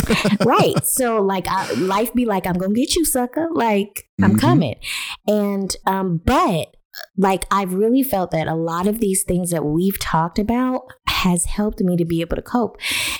<laughs> right. So like I, life be like, I'm gonna get you, sucker. Like I'm Mhm. coming. And um, but like I've really felt that a lot of these things that we've talked about has helped me to be able to cope.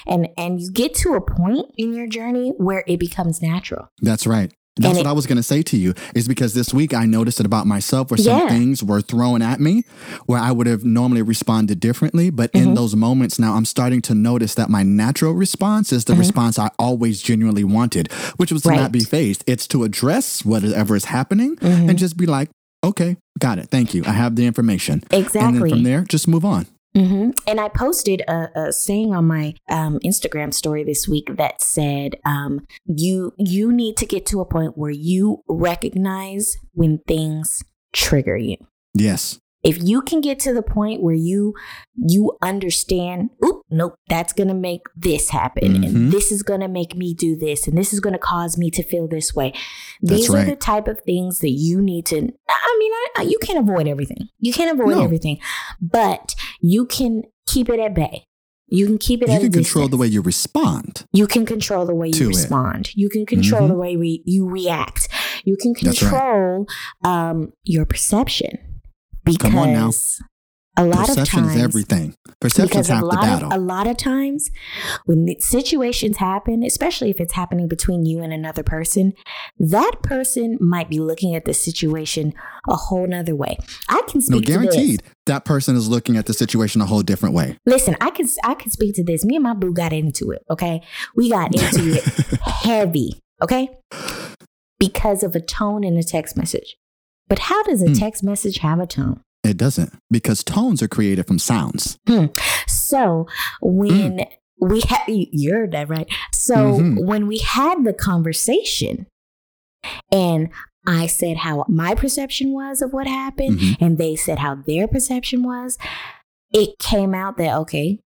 And and you get to a point in your journey where it becomes natural. That's right. That's And what I was going to say to you is because this week I noticed it about myself where some Yeah. things were thrown at me where I would have normally responded differently. But in Mhm. those moments now, I'm starting to notice that my natural response is the response I always genuinely wanted, which was to Mm-hmm. Right. not be faced. It's to address whatever is happening Mhm. and just be like, okay, got it. Thank you. I have the information. And then Exactly. from there, just move on. Hmm And I posted a, a saying on my um, Instagram story this week that said, um, "You you need to get to a point where you recognize when things trigger you." Yes. If you can get to the point where you you understand, oop, nope, that's gonna make this happen, Mhm. and this is gonna make me do this, and this is gonna cause me to feel this way. These are the type of things that you need to. I mean, I, you can't avoid everything. You can't avoid No. everything, but you can keep it at bay. You can keep it You can control the way you respond. You can control the way you to it. respond. You can control Mhm. the way re- you react. You can That's right. control um, your perception because Come on now. a lot Perception of times is everything. Perception's half the battle. of a lot of times when situations happen, especially if it's happening between you and another person, that person might be looking at the situation a whole nother way. I can no, speak to this. guaranteed that person is looking at the situation a whole different way. Listen, I can I can speak to this. Me and my boo got into it. Okay, we got into it <laughs> heavy. Okay, because of a tone in a text message. But how does a Hmm. text message have a tone? It doesn't because tones are created from sounds. So when we had you heard that right. So Mhm. when we had the conversation, and I said how my perception was of what happened, Mhm. and they said how their perception was, it came out that okay,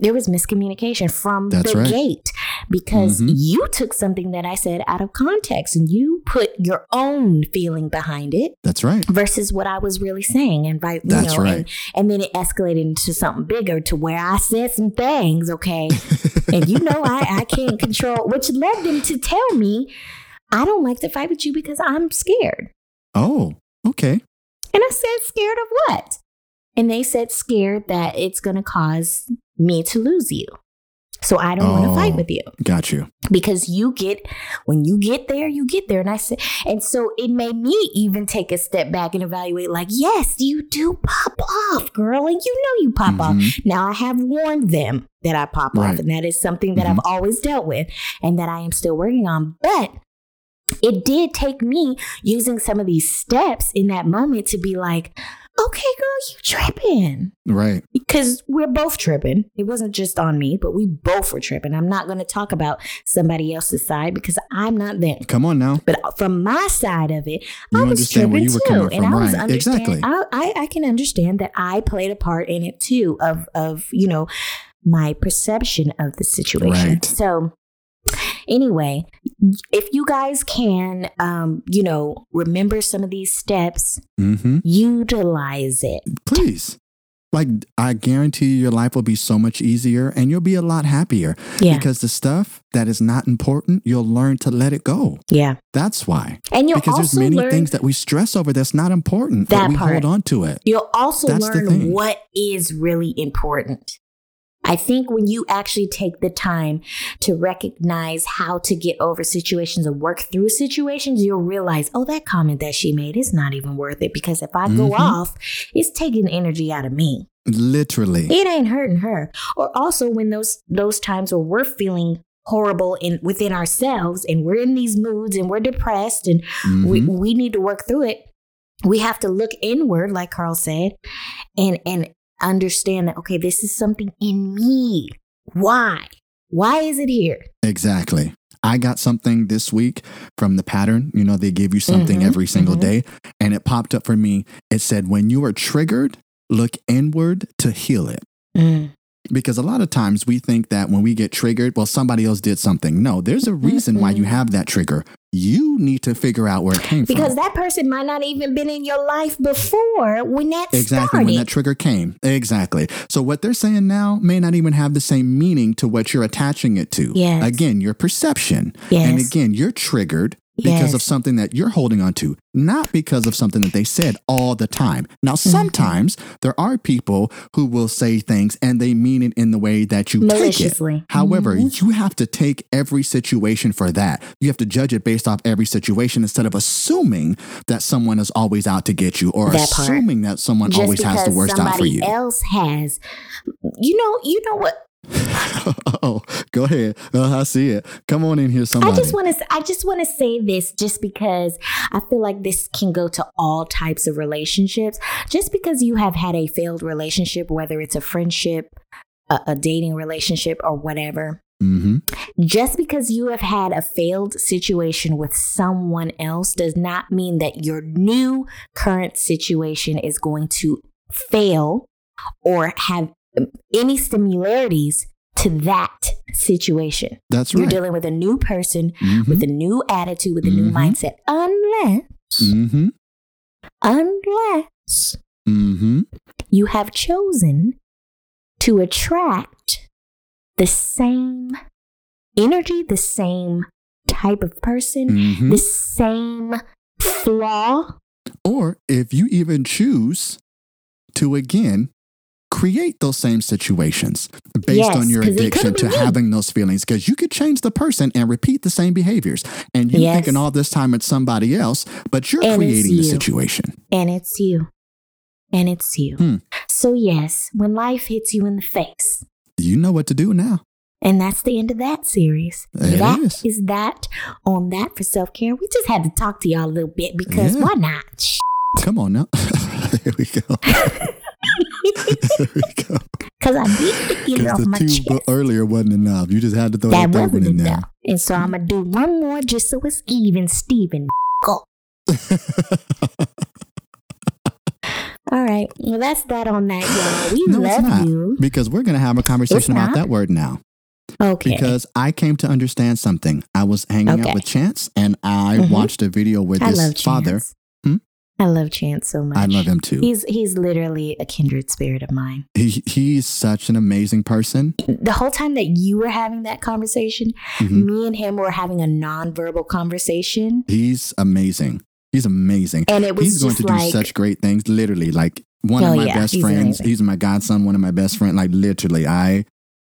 there was miscommunication from That's the right. gate because Mhm. you took something that I said out of context and you put your own feeling behind it That's right. versus what I was really saying. And by you That's know, right. and, and then it escalated into something bigger to where I said some things, okay. <laughs> and you know I, I can't control which led them to tell me I don't like to fight with you because I'm scared. Oh, okay. And I said, scared of what? And they said, scared that it's gonna cause me to lose you. So I don't want to fight Oh. with you Got you. because you get when you get there, you get there. And I said, and so it made me even take a step back and evaluate, like, yes, you do pop off, girl, and you know you pop off. Mhm. Now I have warned them that I pop Right. off, and that is something that I've always dealt with and that I am still working on. But it did take me using some of these steps in that moment to be like, okay, girl, you tripping Right. because we're both tripping. It wasn't just on me, but we both were tripping. I'm not going to talk about somebody else's side because I'm not them. Come on now. But uh, from my side of it, You I was tripping you were too, coming and from, I was right. understand. Exactly. I, I I can understand that I played a part in it too of of you know my perception of the situation. Right. So anyway, if you guys can, um, you know, remember some of these steps, hmm utilize it. Please. Like, I guarantee you your life will be so much easier and you'll be a lot happier Yeah, because the stuff that is not important, you'll learn to let it go. yeah, That's why. and you'll because there's also many learn things that we stress over that's not important, That but we part. hold on to it. You'll also That's learn what is really important. I think when you actually take the time to recognize how to get over situations and work through situations, you'll realize, oh, that comment that she made is not even worth it because if I go Mhm. off, it's taking energy out of me. Literally. It ain't hurting her. Or also when those those times where we're feeling horrible in within ourselves and we're in these moods and we're depressed and we, Mhm. we need to work through it we have to look inward like carl said and and understand that okay this is something in me why why is it here Exactly. I got something this week from the pattern. You know, they give you something Mhm, every single mhm. day. And it popped up for me. It said, when you are triggered, look inward to heal it. Mm. Because a lot of times we think that when we get triggered, well, somebody else did something. No, there's a reason why you have that trigger. You need to figure out where it came because from. Because that person might not even been in your life before when that Exactly started when that trigger came. Exactly. So what they're saying now may not even have the same meaning to what you're attaching it to. Yes. Again, your perception. yes And again, you're triggered because of something that you're holding on to, not because of something that they said all the time. Now, Mm-hmm. sometimes there are people who will say things and they mean it in the way that you take it. However, Mhm. you have to take every situation for that. You have to judge it based off every situation instead of assuming that someone is always out to get you or That assuming that someone just always has the worst out for you. else has you know you know what <laughs> oh, go ahead. Uh, I see it. Come on in here, somebody. I just want to I just want to say this just because I feel like this can go to all types of relationships. Just because you have had a failed relationship whether it's a friendship, a, a dating relationship or whatever, hmm just because you have had a failed situation with someone else does not mean that your new current situation is going to fail or have any similarities to that situation. That's You're dealing with a new person Mhm. with a new attitude, with a new Mhm. mindset, unless, Mm-hmm. unless Mm-hmm. you have chosen to attract the same energy, the same type of person, Mm-hmm. the same flaw. Or if you even choose to again create those same situations based Yes, on your addiction to me. having those feelings, because you could change the person and repeat the same behaviors. And you Yes. thinking all this time it's somebody else, but you're And creating the situation. And it's you. And it's you. Hmm. So, yes, when life hits you in the face, You know what to do now. and that's the end of that series. It That is. is that on that for self care. We just had to talk to y'all a little bit because Yeah. why not? Come on now. <laughs> Here we go. <laughs> <laughs> Here we go. Because I to get it off Because my the two chest. bu- earlier wasn't enough. You just had to throw that that one wasn't in there. And so I'm going to do one more just so it's even, Steven. Go. <laughs> All right. Well, that's that on that, y'all. <gasps> We no, it's love not. you. Because we're going to have a conversation about that word now. Okay. Because I came to understand something. I was hanging Okay. out with Chance and I Mhm. watched a video with his father. Chance. I love Chance so much. I love him too. He's he's literally a kindred spirit of mine. He, he's such an amazing person. The whole time that you were having that conversation, Mhm. me and him were having a nonverbal conversation, He's amazing. He's amazing. and it was He's going to do like such great things. Literally, like one of my yeah, best he's friends. amazing. He's my godson, one of my best friends. Like literally, I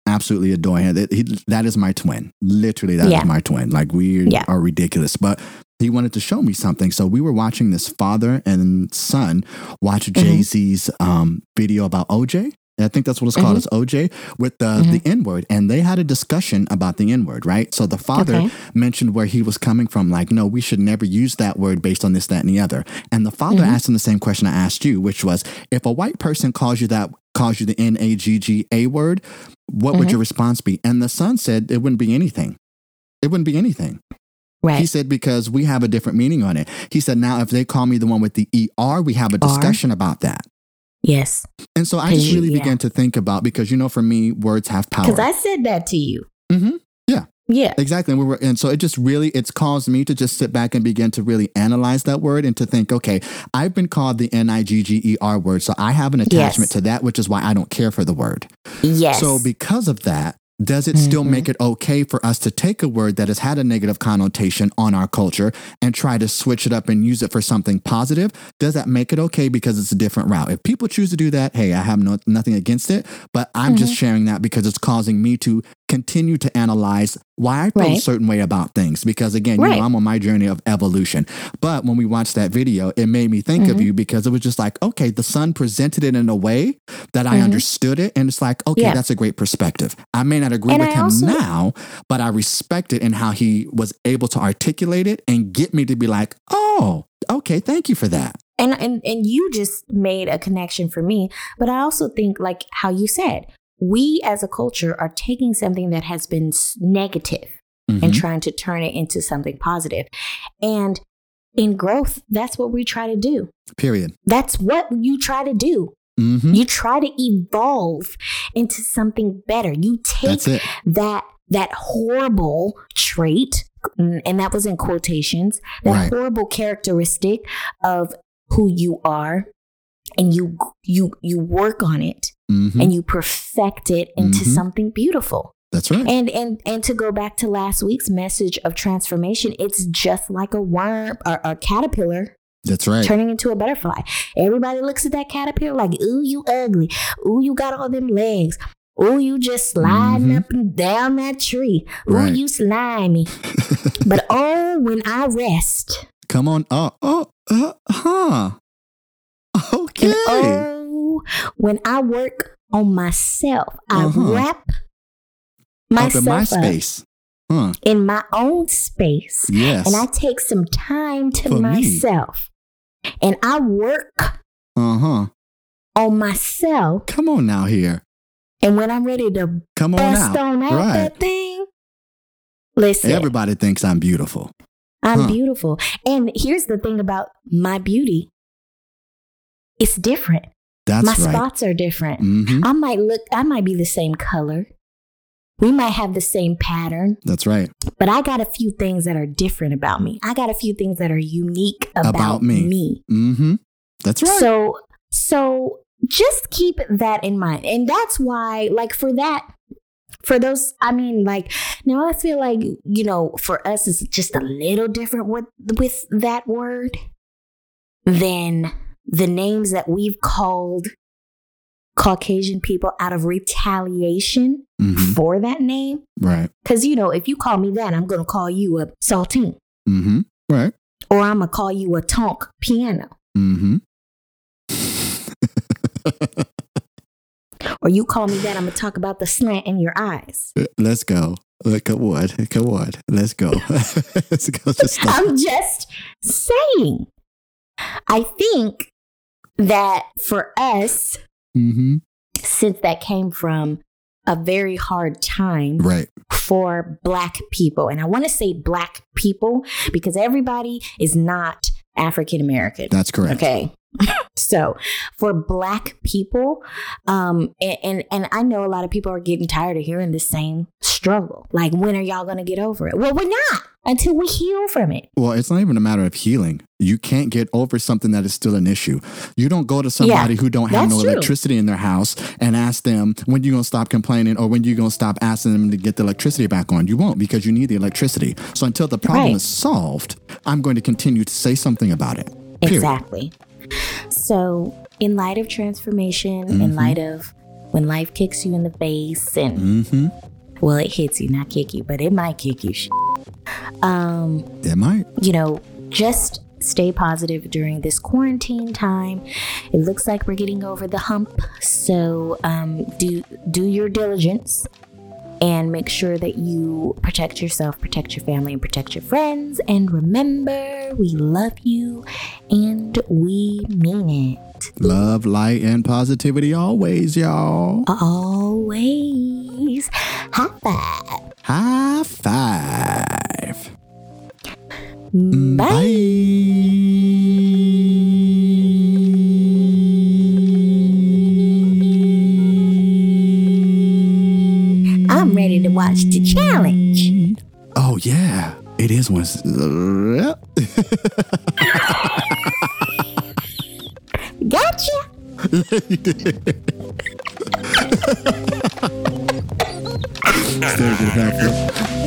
absolutely adore him. That, he, that is my twin. Literally, that is Yeah. my twin. Like we Yeah. are ridiculous, but he wanted to show me something. So we were watching this father and son watch Mm-hmm. Jay Z's um, video about OJ. I think that's what it's called. Mhm. It's OJ with the Mhm. the N word, and they had a discussion about the N word, right? So the father Okay. mentioned where he was coming from, like, no, we should never use that word based on this, that, and the other. And the father Mhm. asked him the same question I asked you, which was, if a white person calls you that, calls you the N A G G A word, what would Mhm. your response be? And the son said it wouldn't be anything. It wouldn't be anything. Right. He said because we have a different meaning on it. He said now if they call me the one with the ER, we have a discussion about that. yes, And so I just really yeah. began to think about because you know for me words have power. because I said that to you. Mm-hmm. Yeah. Yeah, Exactly. And, we were, and so it just really, it's caused me to just sit back and begin to really analyze that word and to think, okay, I've been called the N I G G E R word. So I have an attachment Yes. to that, which is why I don't care for the word. yes. So because of that, does it still Mhm. make it okay for us to take a word that has had a negative connotation on our culture and try to switch it up and use it for something positive? Does that make it okay because it's a different route? If people choose to do that, hey, I have no, nothing against it, but I'm just Mm-hmm. sharing that because it's causing me to continue to analyze why I feel a certain way about things. Because again, you know, I'm on my journey of evolution. But when we watched that video, it made me think of Mhm. you because it was just like, okay, the son presented it in a way that I Mhm. understood it. And it's like, okay, Yeah. that's a great perspective. I may not agree And with I him also- now, but I respect it in how he was able to articulate it and get me to be like, oh, okay, thank you for that. and and and you just made a connection for me but i also think like how you said we as a culture are taking something that has been negative and Mhm. trying to turn it into something positive and in growth that's what we try to do Period. that's what you try to do hmm you try to evolve into something better you take that that horrible trait mm, and that was in quotations that Right. horrible characteristic of who you are and you you you work on it hmm and you perfect it into Mhm. something beautiful That's right. and and and to go back to last week's message of transformation it's just like a worm or a caterpillar That's right. turning into a butterfly. Everybody looks at that caterpillar like, ooh, you ugly. Ooh, you got all them legs. Ooh, you just sliding Mhm. up and down that tree. Ooh, Right. you slimy. <laughs> but oh, when I rest, Come on. Oh, oh, uh, huh. Okay. and oh, when I work on myself, Uh-huh. I wrap Up myself in my space. Huh. in my own space. Yes. And I take some time to For me. myself. And I work uh huh. on myself. Come on now here. And when I'm ready to Come on bust out. on out Right. that thing. Listen, Everybody thinks I'm beautiful. I'm huh. beautiful. And here's the thing about my beauty it's different. That's My right. spots are different. hmm I might look, I might be the same color. We might have the same pattern, That's right. but I got a few things that are different about me. I got a few things that are unique about, About me. me. hmm That's right. So, so just keep that in mind. And that's why, like, for that, for those, I mean, like, now I feel like, you know, for us, it's just a little different with, with that word than the names that we've called Caucasian people out of retaliation hmm for that name. Right. Because, you know, if you call me that, I'm going to call you a saltine hmm Right. or I'm going to call you a tonk piano. hmm Or you call me that, I'm going to talk about the slant in your eyes. Let's go. Uh, Come on. Come on. Let's go. <laughs> Let's go. Just <laughs> stop. I'm just saying. I think that for us, hmm since that came from a very hard time Right. for Black people, and I want to say Black people because everybody is not African American. That's correct. Okay. <laughs> so for black people, um, and, and and I know a lot of people are getting tired of hearing the same struggle. Like, when are y'all gonna get over it? Well, we're not until we heal from it. Well, it's not even a matter of healing. You can't get over something that is still an issue. You don't go to somebody who don't have no true. electricity in their house and ask them when you gonna stop complaining or when you gonna stop asking them to get the electricity back on. You won't because you need the electricity. So until the problem Right. is solved, I'm going to continue to say something about it. Period. Exactly. So, in light of transformation, Mm-hmm. in light of when life kicks you in the face, and Mm-hmm. well, it hits you, not kick you, but it might kick you. <laughs> Um, It might. you know, just stay positive during this quarantine time. It looks like we're getting over the hump, so um, do do your diligence and make sure that you protect yourself, protect your family, and protect your friends. And remember, we love you and we mean it Love, light, and positivity always, y'all. always. High five. High five. Mm, bye. I'm to challenge. Oh yeah, it is one. <laughs> Gotcha. Still good.